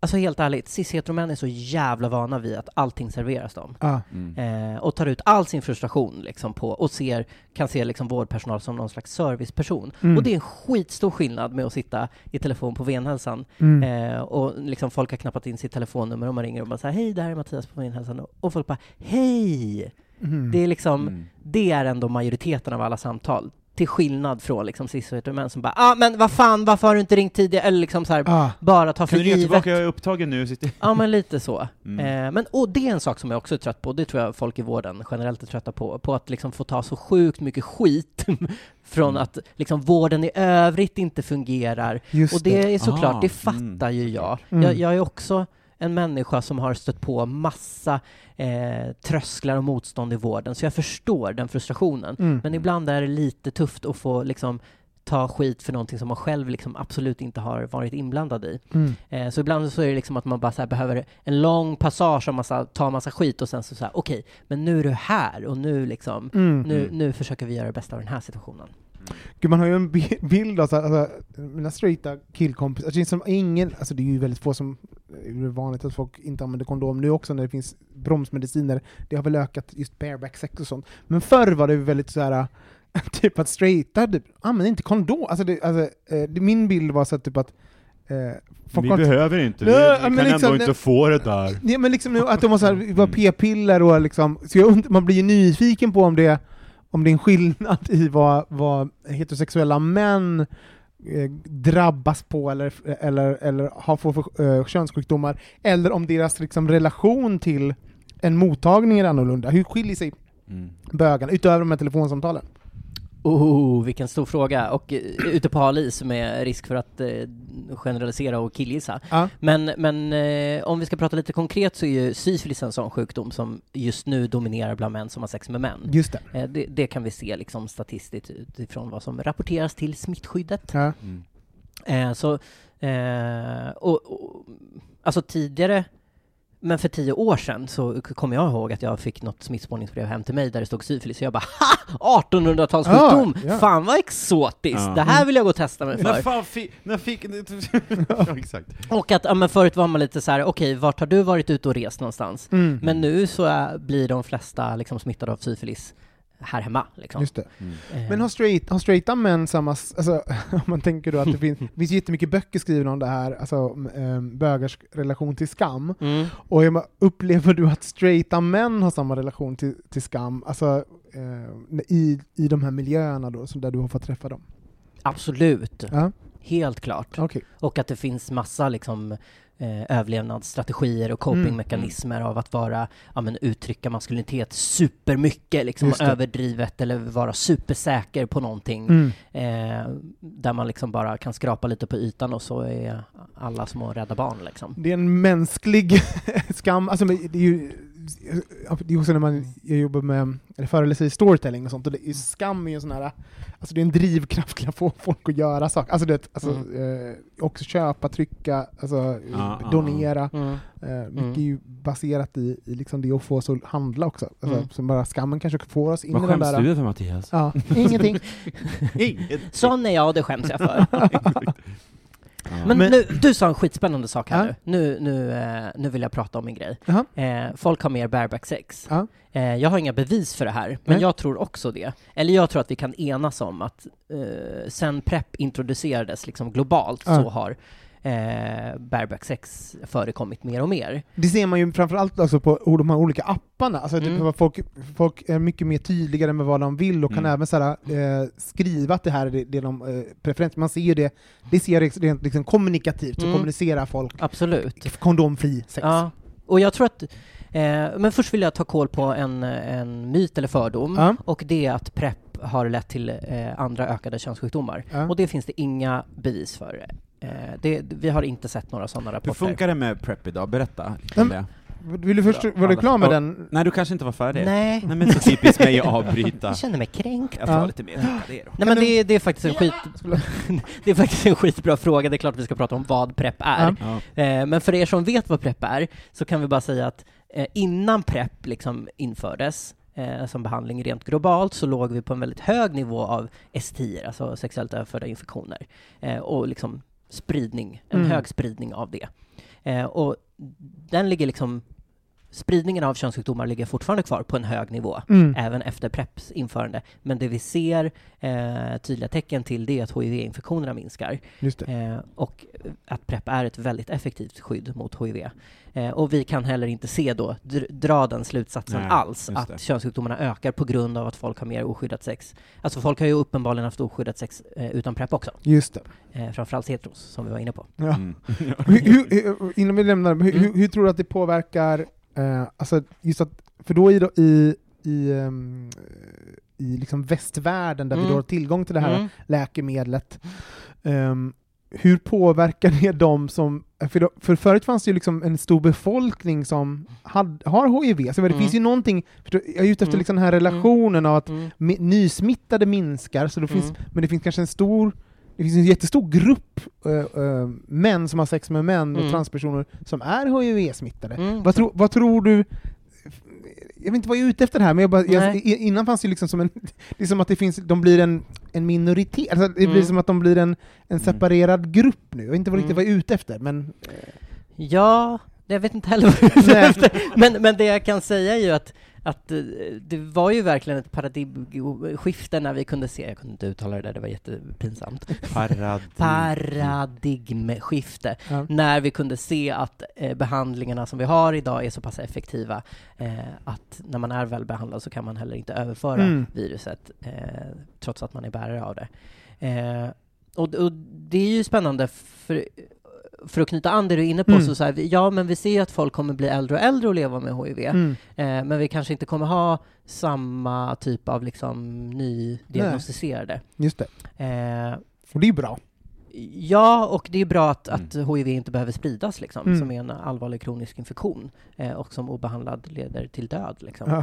alltså helt ärligt, cis-heteromän är så jävla vana vid att allting serveras dem. Mm. Eh, och tar ut all sin frustration liksom på, och ser, kan se liksom vårdpersonal som någon slags serviceperson. Mm. Och det är en skitstor skillnad med att sitta i telefon på Venhälsan Mm. Eh, och liksom folk har knappat in sitt telefonnummer och man ringer och bara säger hej, det här är Mattias på Venhälsan. Och folk bara hej! Mm. Det är liksom, Mm. det är ändå majoriteten av alla samtal. Till skillnad från liksom cis-heteromän som bara ah men vad fan, varför har du inte ringt tidigare? Eller liksom så här, Ah. bara ta för Kan du ringa givet. tillbaka, jag är upptagen nu. Sitter... (laughs) Ja men lite så. Mm. Eh, men och det är en sak som jag också är trött på, det tror jag folk i vården generellt är trötta på, på att liksom få ta så sjukt mycket skit (laughs) från Mm. att liksom vården i övrigt inte fungerar. Just och det är såklart, Ah, det fattar ju jag. Mm. jag. Jag är också en människa som har stött på massa eh, trösklar och motstånd i vården, så jag förstår den frustrationen. Mm. Men ibland är det lite tufft att få liksom ta skit för någonting som man själv liksom absolut inte har varit inblandad i. Mm. Eh, så ibland så är det liksom att man bara behöver en lång passage och massa, ta massa skit och sen så, så här, okej, men nu är du här och nu liksom, Mm. nu, nu försöker vi göra det bästa av den här situationen. Gud, man har ju en bi- bild av så här, alltså, mina straighta killkompisar, alltså, det är som ingen, alltså det är ju väldigt få som, det är vanligt att folk inte använder kondom nu också när det finns bromsmediciner, det har väl ökat just bareback sex och sånt. Men förr var det ju väldigt så här (laughs) typ att straighta typ, använder inte kondom. Alltså, det, alltså eh, det, min bild var så att, typ att folk Vi behöver inte, Nej, vi, vi kan liksom, ändå inte få det där. Nej, men liksom att de har så här, (laughs) var p-piller och liksom, så jag, man blir ju nyfiken på om det, om det är en skillnad i vad, vad heterosexuella män eh, drabbas på eller, eller, eller har för, för eh, könssjukdomar, eller om deras liksom, relation till en mottagning är annorlunda. Hur skiljer sig Mm. bögarna, utöver de här telefonsamtalen? Oh, vilken stor fråga. Och eh, ute på hal is med risk för att eh, generalisera och killgissa. Ja. Men, men eh, om vi ska prata lite konkret så är ju syfilis en sån sjukdom som just nu dominerar bland män som har sex med män. Just det. Eh, det, det kan vi se liksom statistiskt utifrån vad som rapporteras till smittskyddet. Ja. Mm. Så, eh, och, och, alltså tidigare, men för tio år sedan så kommer jag ihåg att jag fick något smittspårningsbrev hem till mig där det stod syfilis, så jag bara ha! 1800-talssjukdom! Ja, ja. Fan vad exotiskt! Ja. Det här vill jag gå och testa mig När för. fan fick... När fick... (laughs) ja, exakt. Och att, ja men förut var man lite så här: okej, vart har du varit ute och rest någonstans? Mm. Men nu så är, blir de flesta liksom smittade av syfilis här hemma liksom. Just det. Eh, Men har, straight, har straighta män samma, alltså (laughs) om man tänker då att det (laughs) finns, det finns jättemycket böcker skrivna om det här, alltså um, bögars relation till skam, mm. och upplever du att straighta män har samma relation till, till skam, alltså eh, i, i de här miljöerna då, som där du har fått träffa dem? Absolut, Ja, helt klart. okej. Och att det finns massa liksom eh, överlevnadsstrategier och copingmekanismer av att vara, ja men uttrycka maskulinitet supermycket liksom, överdrivet eller vara supersäker på någonting. Mm. Eh, där man liksom bara kan skrapa lite på ytan och så är alla små rädda barn liksom. Det är en mänsklig (laughs) skam, alltså det är ju det är också när man jag jobbar med, eller föreläser i storytelling och sånt, och det är, skam är ju en sån här, alltså det är en drivkraft till att få folk att göra saker, alltså det, alltså, eh, också köpa, trycka, alltså Ja, ja, donera, Mm. eh, mycket Mm. är ju baserat i, i liksom det att få oss att handla också, alltså, Mm. så bara skammen kanske får oss in Vad i den skäms där... du för Mattias? Ja, (laughs) ingenting. (laughs) Inget. Sån är jag och det skäms jag för. (laughs) Men, Men- nu, du sa en skitspännande sak här Ja. nu. Nu, nu, eh, nu vill jag prata om min grej. Eh, folk har mer bareback sex. Eh, jag har inga bevis för det här, men Nej. jag tror också det. Eller jag tror att vi kan enas om att eh, sen PREP introducerades liksom globalt så har eh, bareback sex förekommit mer och mer. Det ser man ju framförallt alltså på de här olika apparna, alltså Mm. typ, folk, folk är mycket mer tydligare med vad de vill och kan Mm. även så här, eh, skriva att det här är det, det de eh, preferens. Man ser ju det, det ser rent, rent liksom kommunikativt, så Mm. kommunicerar folk Absolut. kondomfri sex. Ja, och jag tror att eh, men först vill jag ta koll på en, en myt eller fördom, Ja. och det är att PREP har lett till eh, andra ökade könssjukdomar. Ja. Och det finns det inga bevis för. Eh, det, vi har inte sett några sådana Hur rapporter. funkar det med Prep idag? Berätta lite Mm. om det. Vill du först, var du klar med den? Nej, du kanske inte var färdig? Nej, Nej men så typiskt mig att avbryta. jag känner mig kränkt. Jag tar Ja. lite mer det då. Nej men det, är- det är faktiskt en skit... (laughs) det är faktiskt en skitbra fråga, det är klart vi ska prata om vad PREP är. Ja. Eh, men för er som vet vad PREP är, så kan vi bara säga att eh, innan PREP liksom infördes, eh, som behandling rent globalt, så låg vi på en väldigt hög nivå av STI, alltså sexuellt överförda infektioner, eh, och liksom spridning, en Mm. hög spridning av det. Eh, och den ligger liksom, spridningen av könssjukdomar ligger fortfarande kvar på en hög nivå, Mm. även efter PREPs införande. Men det vi ser eh, tydliga tecken till det är att HIV-infektionerna minskar. Just det. Eh, och att PREP är ett väldigt effektivt skydd mot HIV. Eh, och vi kan heller inte se då, dr- dra den slutsatsen Nej, alls, att det. könssjukdomarna ökar på grund av att folk har mer oskyddat sex. Alltså folk har ju uppenbarligen haft oskyddat sex eh, utan PREP också. Just det. Eh, framförallt heteros, som vi var inne på. Ja. Mm. hur, hur, hur- innan vi lämnar, hur, Mm. hur, hur tror du att det påverkar, eh, alltså just att, för då i, i, i, ehm, i liksom västvärlden där vi Mm. då har tillgång till det här Mm. läkemedlet, ehm, hur påverkar det dem som, för, då, för förut fanns det ju liksom en stor befolkning som had, har HIV, så det Mm. finns ju någonting, jag är ute efter Mm. liksom den här relationen av att Mm. mi- nysmittade minskar, så det finns, Mm. men det finns kanske en stor det finns en jättestor grupp eh, eh, män som har sex med män och Mm. transpersoner som är HIV-smittade. Mm. Vad, tro, vad tror du jag vet inte vad jag är ute efter här, men jag bara, jag, innan fanns det liksom som en, (laughs) det är som att det finns, de blir en, en minoritet, alltså det blir Mm. som att de blir en, en separerad grupp nu. Jag vet inte vad riktigt Mm. vad jag är ute efter, men... Ja, jag vet inte heller vad du är ute efter. Men, men det jag kan säga är ju att, att eh, det var ju verkligen ett paradigmskifte när vi kunde se, jag kunde inte uttala det där, det var jättepinsamt. Paradigm. Paradigmskifte. Ja. När vi kunde se att eh, behandlingarna som vi har idag är så pass effektiva eh, att när man är väl behandlad så kan man heller inte överföra Mm. viruset eh, trots att man är bärare av det. Och, och det är ju spännande för för att knyta an det du är inne på, Mm. så, så här, ja men vi ser ju att folk kommer bli äldre och äldre och leva med HIV, Mm. eh, men vi kanske inte kommer ha samma typ av liksom nydiagnostiserade. Just det. Eh, Och det är bra. Ja, och det är bra att, att HIV inte behöver spridas, liksom, Mm. som är en allvarlig kronisk infektion eh, och som obehandlad leder till död. Liksom. Ja.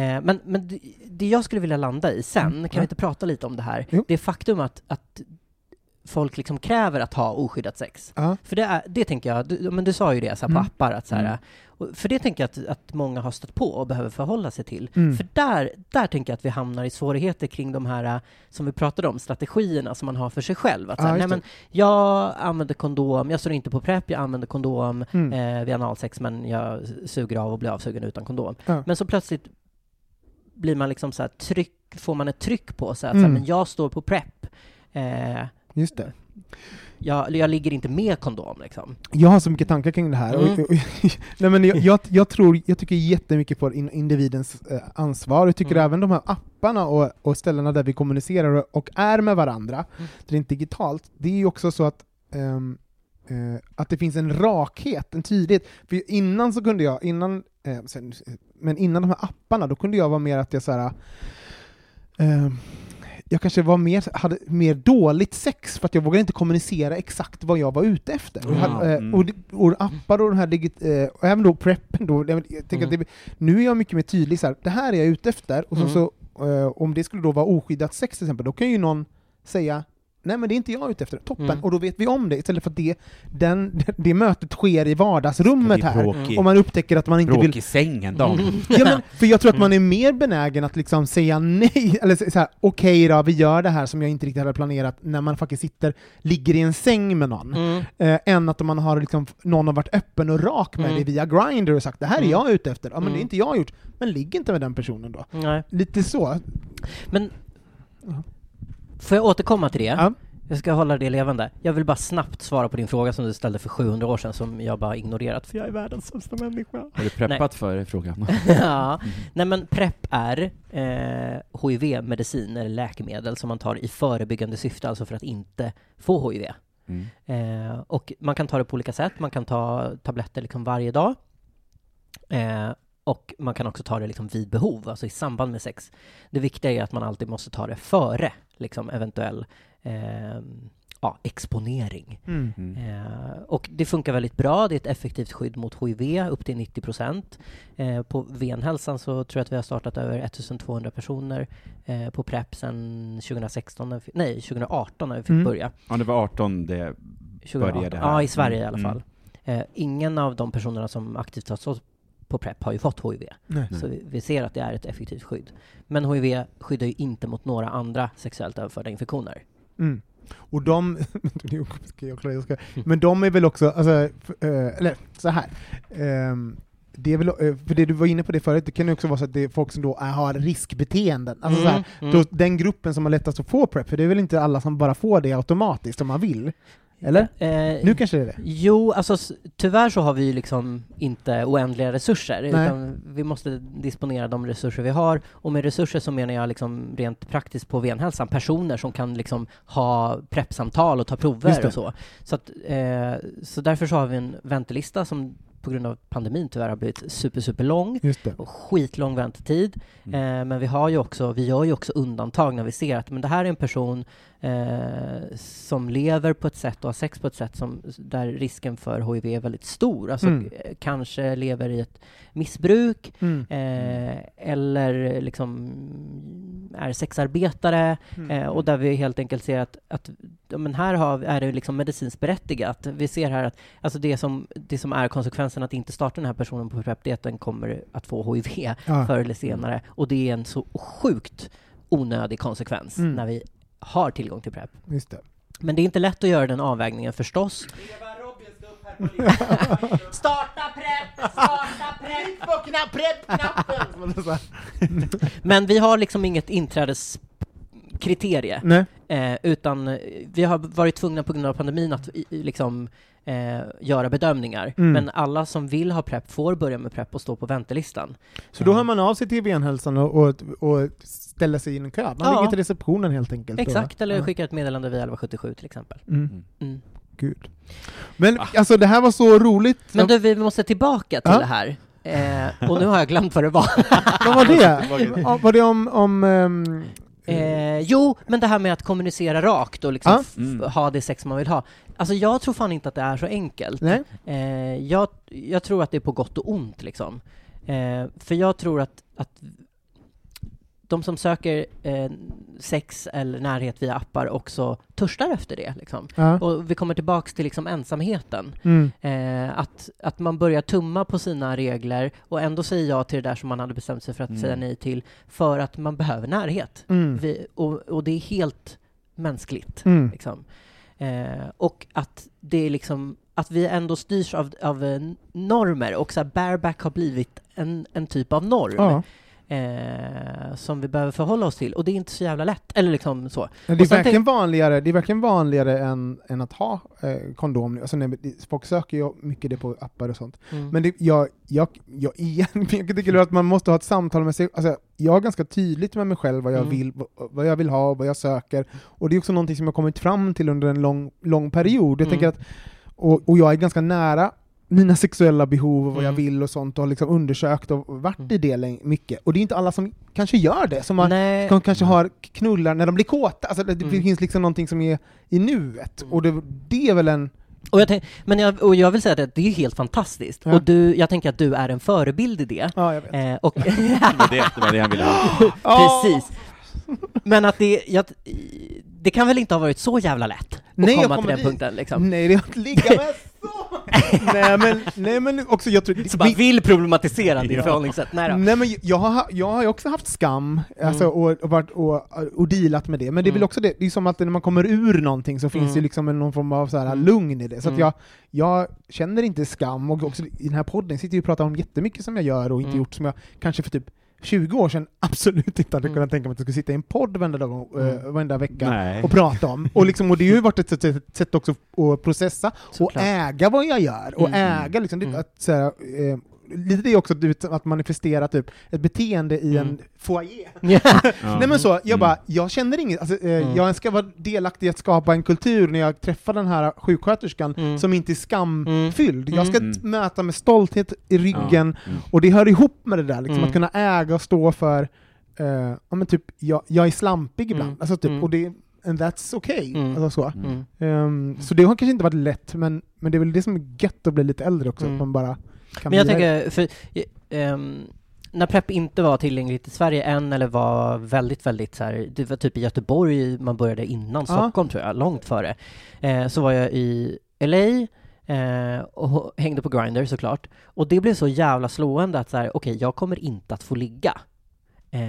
Eh, men men det, det jag skulle vilja landa i sen, Mm. kan vi inte prata lite om det här? Jo. Det faktum att, att folk liksom kräver att ha oskyddat sex. Ja. För det, är, det tänker jag, du, men du sa ju det så här, på Mm. appar, att så här, Mm. för det tänker jag att, att många har stött på och behöver förhålla sig till. Mm. För där, där tänker jag att vi hamnar i svårigheter kring de här, som vi pratade om, strategierna som man har för sig själv. Att så här, just nej, men jag använder kondom, jag står inte på PREP, jag använder kondom Mm. eh, vid analsex, men jag suger av och blir avsugen utan kondom. Ja. Men så plötsligt blir man liksom så här, tryck, får man ett tryck på sig att så här, Mm. men jag står på PREP. Eh, Just det. jag, jag ligger inte med kondom liksom. Jag har så mycket tankar kring det här. Mm. Och, och, (laughs) nej, men jag, jag, jag, tror, jag tycker jättemycket på in, individens eh, ansvar. Jag tycker Mm. även de här apparna och, och ställena där vi kommunicerar och, och är med varandra, Mm. rent digitalt, det är ju också så att ehm, eh, att det finns en rakhet, en tydlighet. För innan så kunde jag, innan, eh, sen, men innan de här apparna, då kunde jag vara mer att jag så här, ehm, jag kanske var mer, hade mer dåligt sex för att jag vågade inte kommunicera exakt vad jag var ute efter. Och, hade, eh, Mm. och, det- och appar och den här digit, eh, och även då preppen då, jag, tänker Mm. att det, nu är jag mycket mer tydlig så här, det här är jag ute efter, och så, Mm. så eh, om det skulle då vara oskyddat sex till exempel, då kan ju någon säga Nej men det är inte jag ute efter, toppen, Mm. och då vet vi om det istället för att det, den, (laughs) det mötet sker i vardagsrummet här, och man upptäcker att man inte vill bråk i sängen, Dan. (laughs) Ja, men, för jag tror att man är mer benägen att liksom säga nej, (laughs) eller så så här, okej då, vi gör det här som jag inte riktigt hade planerat, när man faktiskt sitter, ligger i en säng med någon, Mm. eh, än att man har liksom, någon har varit öppen och rak med Mm. det via Grindr och sagt det här är Mm. jag ute efter, ja men det Mm. är inte jag gjort, men ligg inte med den personen då. Nej. Lite så. Men. Får jag återkomma till det? Ja. Jag ska hålla det levande. Jag vill bara snabbt svara på din fråga som du ställde för 700 år sedan som jag bara ignorerat, för jag är världens sämsta människa. Har du preppat för frågan? (laughs) ja, nej men PREP är eh, HIV-medicin eller läkemedel som man tar i förebyggande syfte, alltså för att inte få HIV. Mm. Eh, och man kan ta det på olika sätt. Man kan ta tabletter liksom varje dag. Eh, och man kan också ta det liksom vid behov, alltså i samband med sex. Det viktiga är att man alltid måste ta det före liksom eventuell eh, ja, exponering. Mm. Mm. Eh, och det funkar väldigt bra. Det är ett effektivt skydd mot HIV, upp till 90 procent. Eh, på Venhälsan så tror jag att vi har startat över 1200 personer eh, på PREP sedan 2016, när vi, nej 2018 när vi fick Mm. börja. Ja, det var 18 det 2018. började här. Ja, i Sverige i Mm, alla fall. Eh, ingen av de personerna som aktivt har på PREP har ju fått HIV. Nej. Så vi, vi ser att det är ett effektivt skydd. Men HIV skyddar ju inte mot några andra sexuellt överförda infektioner. Mm. Och de, (laughs) ska, men de är väl också, alltså, eh, eller så här. ehm, det är väl, eh, för det du var inne på det förut, det kan ju också vara så att det är folk som då är, har riskbeteenden. Alltså så här, Mm, då, den gruppen som har lättast att få PREP, för det är väl inte alla som bara får det automatiskt om man vill? Eller? Eh, Nu kanske det är det? Jo, alltså tyvärr så har vi ju liksom inte oändliga resurser, Nej. utan vi måste disponera de resurser vi har. Och med resurser så menar jag liksom rent praktiskt på Venhälsan, personer som kan liksom ha preppsamtal och ta prover och så. Så, att, eh, så därför så har vi en väntelista som på grund av pandemin tyvärr har blivit super, super lång och skitlång väntetid. Eh, men vi har ju också, vi gör ju också undantag när vi ser att men det här är en person eh, som lever på ett sätt och har sex på ett sätt som, där risken för HIV är väldigt stor. Alltså Mm. eh, kanske lever i ett missbruk Mm. eh, eller liksom är sexarbetare Mm. eh, och där vi helt enkelt ser att, att men här har, är det liksom medicinskt berättigat. Vi ser här att alltså det, som, det som är konsekvensen att inte starta den här personen på PREP, det är att den kommer att få HIV Ja. förr eller senare. Och det är en så sjukt onödig konsekvens Mm. när vi har tillgång till PREP. Just det. Men det är inte lätt att göra den avvägningen förstås. (laughs) Starta PREP! Starta PREP! Tryck på knapp, knappen! (laughs) Så här. (laughs) Men vi har liksom inget inträdeskriterie, Nej. eh, utan eh, vi har varit tvungna på grund av pandemin att i liksom eh, göra bedömningar. Mm. Men alla som vill ha PREP får börja med PREP och stå på väntelistan. Så då hör man av sig till venhälsan och, och, och ställer sig i en kö? Man Ja. ringer till receptionen helt enkelt? Exakt, då. eller Ja. skickar ett meddelande via 1177 till exempel. Mm. Mm. Gud. Men alltså det här var så roligt. Men du, vi måste tillbaka till Ja. det här. Eh, och nu har jag glömt vad det var. (laughs) Vad var det? (laughs) Var det om... om ehm, Eh, jo, men det här med att kommunicera rakt och liksom f- Mm. ha det sex man vill ha. Alltså jag tror fan inte att det är så enkelt. nej? Eh, jag, jag tror att det är på gott och ont liksom. Eh, för jag tror att, att de som söker eh, sex eller närhet via appar också törstar efter det. Liksom. Ja. Och vi kommer tillbaks till liksom ensamheten. Mm. Eh, att, att man börjar tumma på sina regler och ändå säger ja till det där som man hade bestämt sig för att Mm. säga nej till för att man behöver närhet. Mm. Vi, och, och det är helt mänskligt. Mm. Liksom. Eh, och att det är liksom att vi ändå styrs av, av eh, normer och så här, bareback har blivit en, en typ av norm Ja. Eh, som vi behöver förhålla oss till och det är inte så jävla lätt. Eller liksom så. Det är verkligen vanligare, det är verkligen vanligare än, än att ha eh, kondom. nu. Alltså, nej, folk söker ju mycket det på appar och sånt. Mm. Men det, jag, jag, jag, (laughs) igen, jag tycker att man måste ha ett samtal med sig, alltså, jag är ganska tydligt med mig själv vad jag, Mm. vill, vad, vad jag vill ha, vad jag söker, och det är också någonting som jag kommit fram till under en lång, lång period. Jag Mm. tänker att, och, och jag är ganska nära mina sexuella behov och vad jag Mm. vill och sånt, och har liksom undersökt och varit Mm. i det länge- mycket. Och det är inte alla som kanske gör det, som har kanske har knullar när de blir kåta, alltså det, det Mm. finns liksom någonting som är i nuet, Mm. och det, det är väl en... Och jag, tänk, men jag, och jag vill säga att det är helt fantastiskt. Ja. Och du, jag tänker att du är en förebild i det. Ja, jag vet. Eh, och det var det han ville ha. (laughs) Precis. Men att det, jag, det kan väl inte ha varit så jävla lätt att Nej, jag komma till den dit. punkten liksom. Nej, det är att ligga med så! (laughs) nej, men, nej men också, jag tror... Så bara vill problematisera ditt Ja. förhållningssätt. Nej då. Nej men jag har, jag har också haft skam, alltså, Mm. och, och, varit, och, och dealat med det, men det är väl Mm. också det, det är som att när man kommer ur någonting så finns Mm. det liksom en- någon form av så här Mm. lugn i det, så att Mm. jag, jag känner inte skam, och också i den här podden sitter jag och pratar om jättemycket som jag gör och inte Mm. gjort som jag kanske för typ 20 år sedan (laughs) absolut inte hade Mm. kunnat tänka mig att jag skulle sitta i en podd varenda, dag, Mm. mm. varenda vecka Nej. och prata om. Och, liksom, och det har ju varit ett sätt, också att processa och Såklart. äga vad jag gör, och Mm. äga liksom, det, Mm. att, så här, eh, lite det också att- manifestera typ ett beteende i Mm. en foyer. (laughs) Ja. Nej men så, jag Mm. bara, jag känner inget, alltså, eh, Mm. jag ska vara delaktig i att skapa en kultur när jag träffar den här sjuksköterskan Mm. som inte är skamfylld. Jag ska Mm. möta med stolthet i ryggen, Mm. och det hör ihop med det där, liksom, Mm. att kunna äga och stå för, eh, ja men typ, jag, jag är slampig ibland, Mm. alltså typ, Mm. och det, and that's okay. Mm. Alltså så. Mm. Ehm, så det har kanske inte varit lätt, men, men det är väl det som är gött att bli lite äldre också, Mm. att man bara kan Men jag tänker, för, ehm, när PREP inte var tillgängligt i Sverige än, eller var väldigt, väldigt så här, det var typ i Göteborg man började innan Ja. Stockholm tror jag, långt före. Eh, så var jag i LA eh, och hängde på Grindr såklart. Och det blev så jävla slående att så här, okej, jag kommer inte att få ligga. Eh,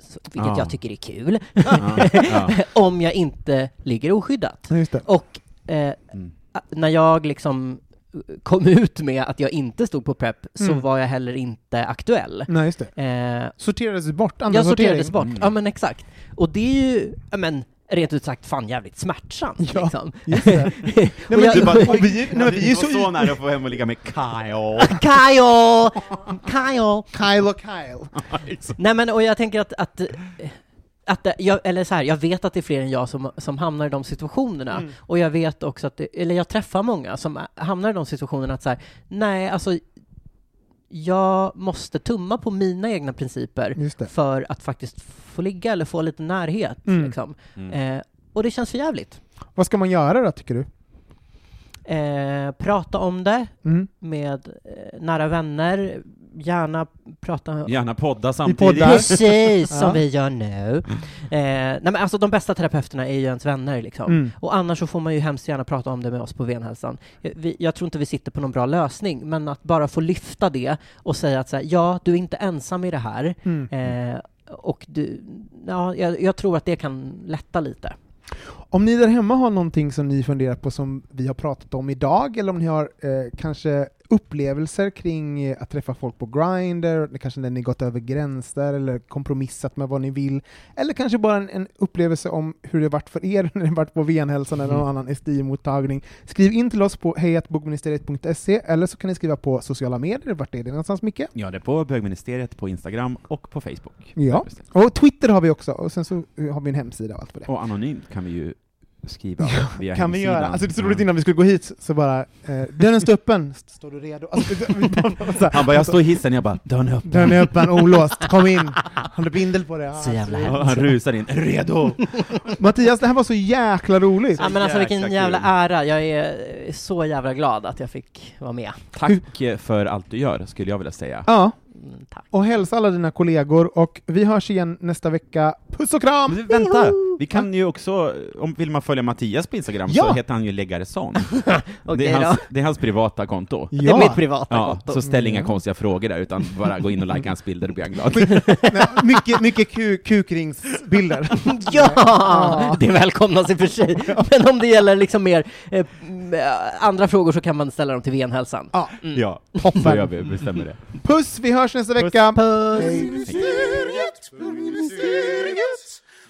så, vilket Ja. jag tycker är kul. Ja. (laughs) Om jag inte ligger oskyddat. Och eh, Mm. när jag liksom kom ut med att jag inte stod på PREP så Mm. var jag heller inte aktuell. Nej, just det. Eh, Sorterades bort, andra jag sorterades sortering. bort, Mm. ja men exakt. Och det är ju, ja men rent ut sagt fan jävligt smärtsamt Ja, liksom. Just det. (laughs) Nej, men, jag- du bara, och och vi, nej, men vi är så, så nära att få hem och ligga med Kyle. (laughs) Kyle! (laughs) Kyle! Kyle och Kyle. Nej men och jag tänker att, att att det- jag, eller så här, jag vet att det är fler än jag som, som hamnar i de situationerna. Mm. Och jag vet också att, det, eller jag träffar många som hamnar i de situationerna att så här, nej alltså jag måste tumma på mina egna principer för att faktiskt få ligga eller få lite närhet. Mm. Liksom. Mm. Eh, och det känns för jävligt. Vad ska man göra då, tycker du? Eh, prata om det Mm. med eh, nära vänner, gärna prata Gärna podda samtidigt. Precis, som Ja. vi gör nu. Eh, nej men alltså de bästa terapeuterna är ju ens vänner liksom. Mm. Och annars så får man ju hemskt gärna prata om det med oss på Venhälsan. Jag, vi, jag tror inte vi sitter på någon bra lösning, men att bara få lyfta det och säga att så här, ja, du är inte ensam i det här. Mm. Eh, och du, ja, jag, jag tror att det kan lätta lite. Om ni där hemma har någonting som ni funderar på som vi har pratat om idag, eller om ni har eh, kanske upplevelser kring eh, att träffa folk på Grindr, kanske när ni gått över gränser eller kompromissat med vad ni vill, eller kanske bara en, en upplevelse om hur det varit för er (laughs) när ni varit på Venhälsan eller någon annan SDI-mottagning. Skriv in till oss på hejatbogministeriet.se eller så kan ni skriva på sociala medier. Vart är det någonstans, Micke? Ja, det är på bögministeriet på Instagram och på Facebook. Ja, och Twitter har vi också, och sen så har vi en hemsida och allt för det. Och anonymt kan vi ju skriva via kan vi göra. Alltså det är så roligt innan vi skulle gå hit, så bara eh, ”Dörren står öppen, står du redo?” alltså, bara- så Han bara, jag står i hissen, jag bara, dörren är öppen. Dörren är öppen, olåst, kom in! Har du bindel på dig? Så jävla Ja, Han rusar in, redo? Mattias, det här var så jäkla roligt! Ja men alltså vilken jäkla jävla ära, jag är så jävla glad att jag fick vara med. Tack för allt du gör, skulle jag vilja säga. Ja, Mm, tack. och hälsa alla dina kollegor, och vi hörs igen nästa vecka. Puss och kram! Men vänta, vi kan ju också, om vill man följa Mattias på Instagram Ja. så heter han ju Läggareson. Okej (laughs) det, är hans, det är hans privata konto. Det är mitt privata Ja, konto. så ställ inga konstiga frågor där, utan bara gå in och likea hans bilder, då blir han glad. Nej, mycket mycket ku- kukringsbilder. (laughs) Ja! Det välkomnas i och för sig. (laughs) Men om det gäller liksom mer eh, andra frågor så kan man ställa dem till venhälsan. Ja. Ja, Toppen. gör vi, bestämmer det. Puss, vi hörs nästa vecka! Puss!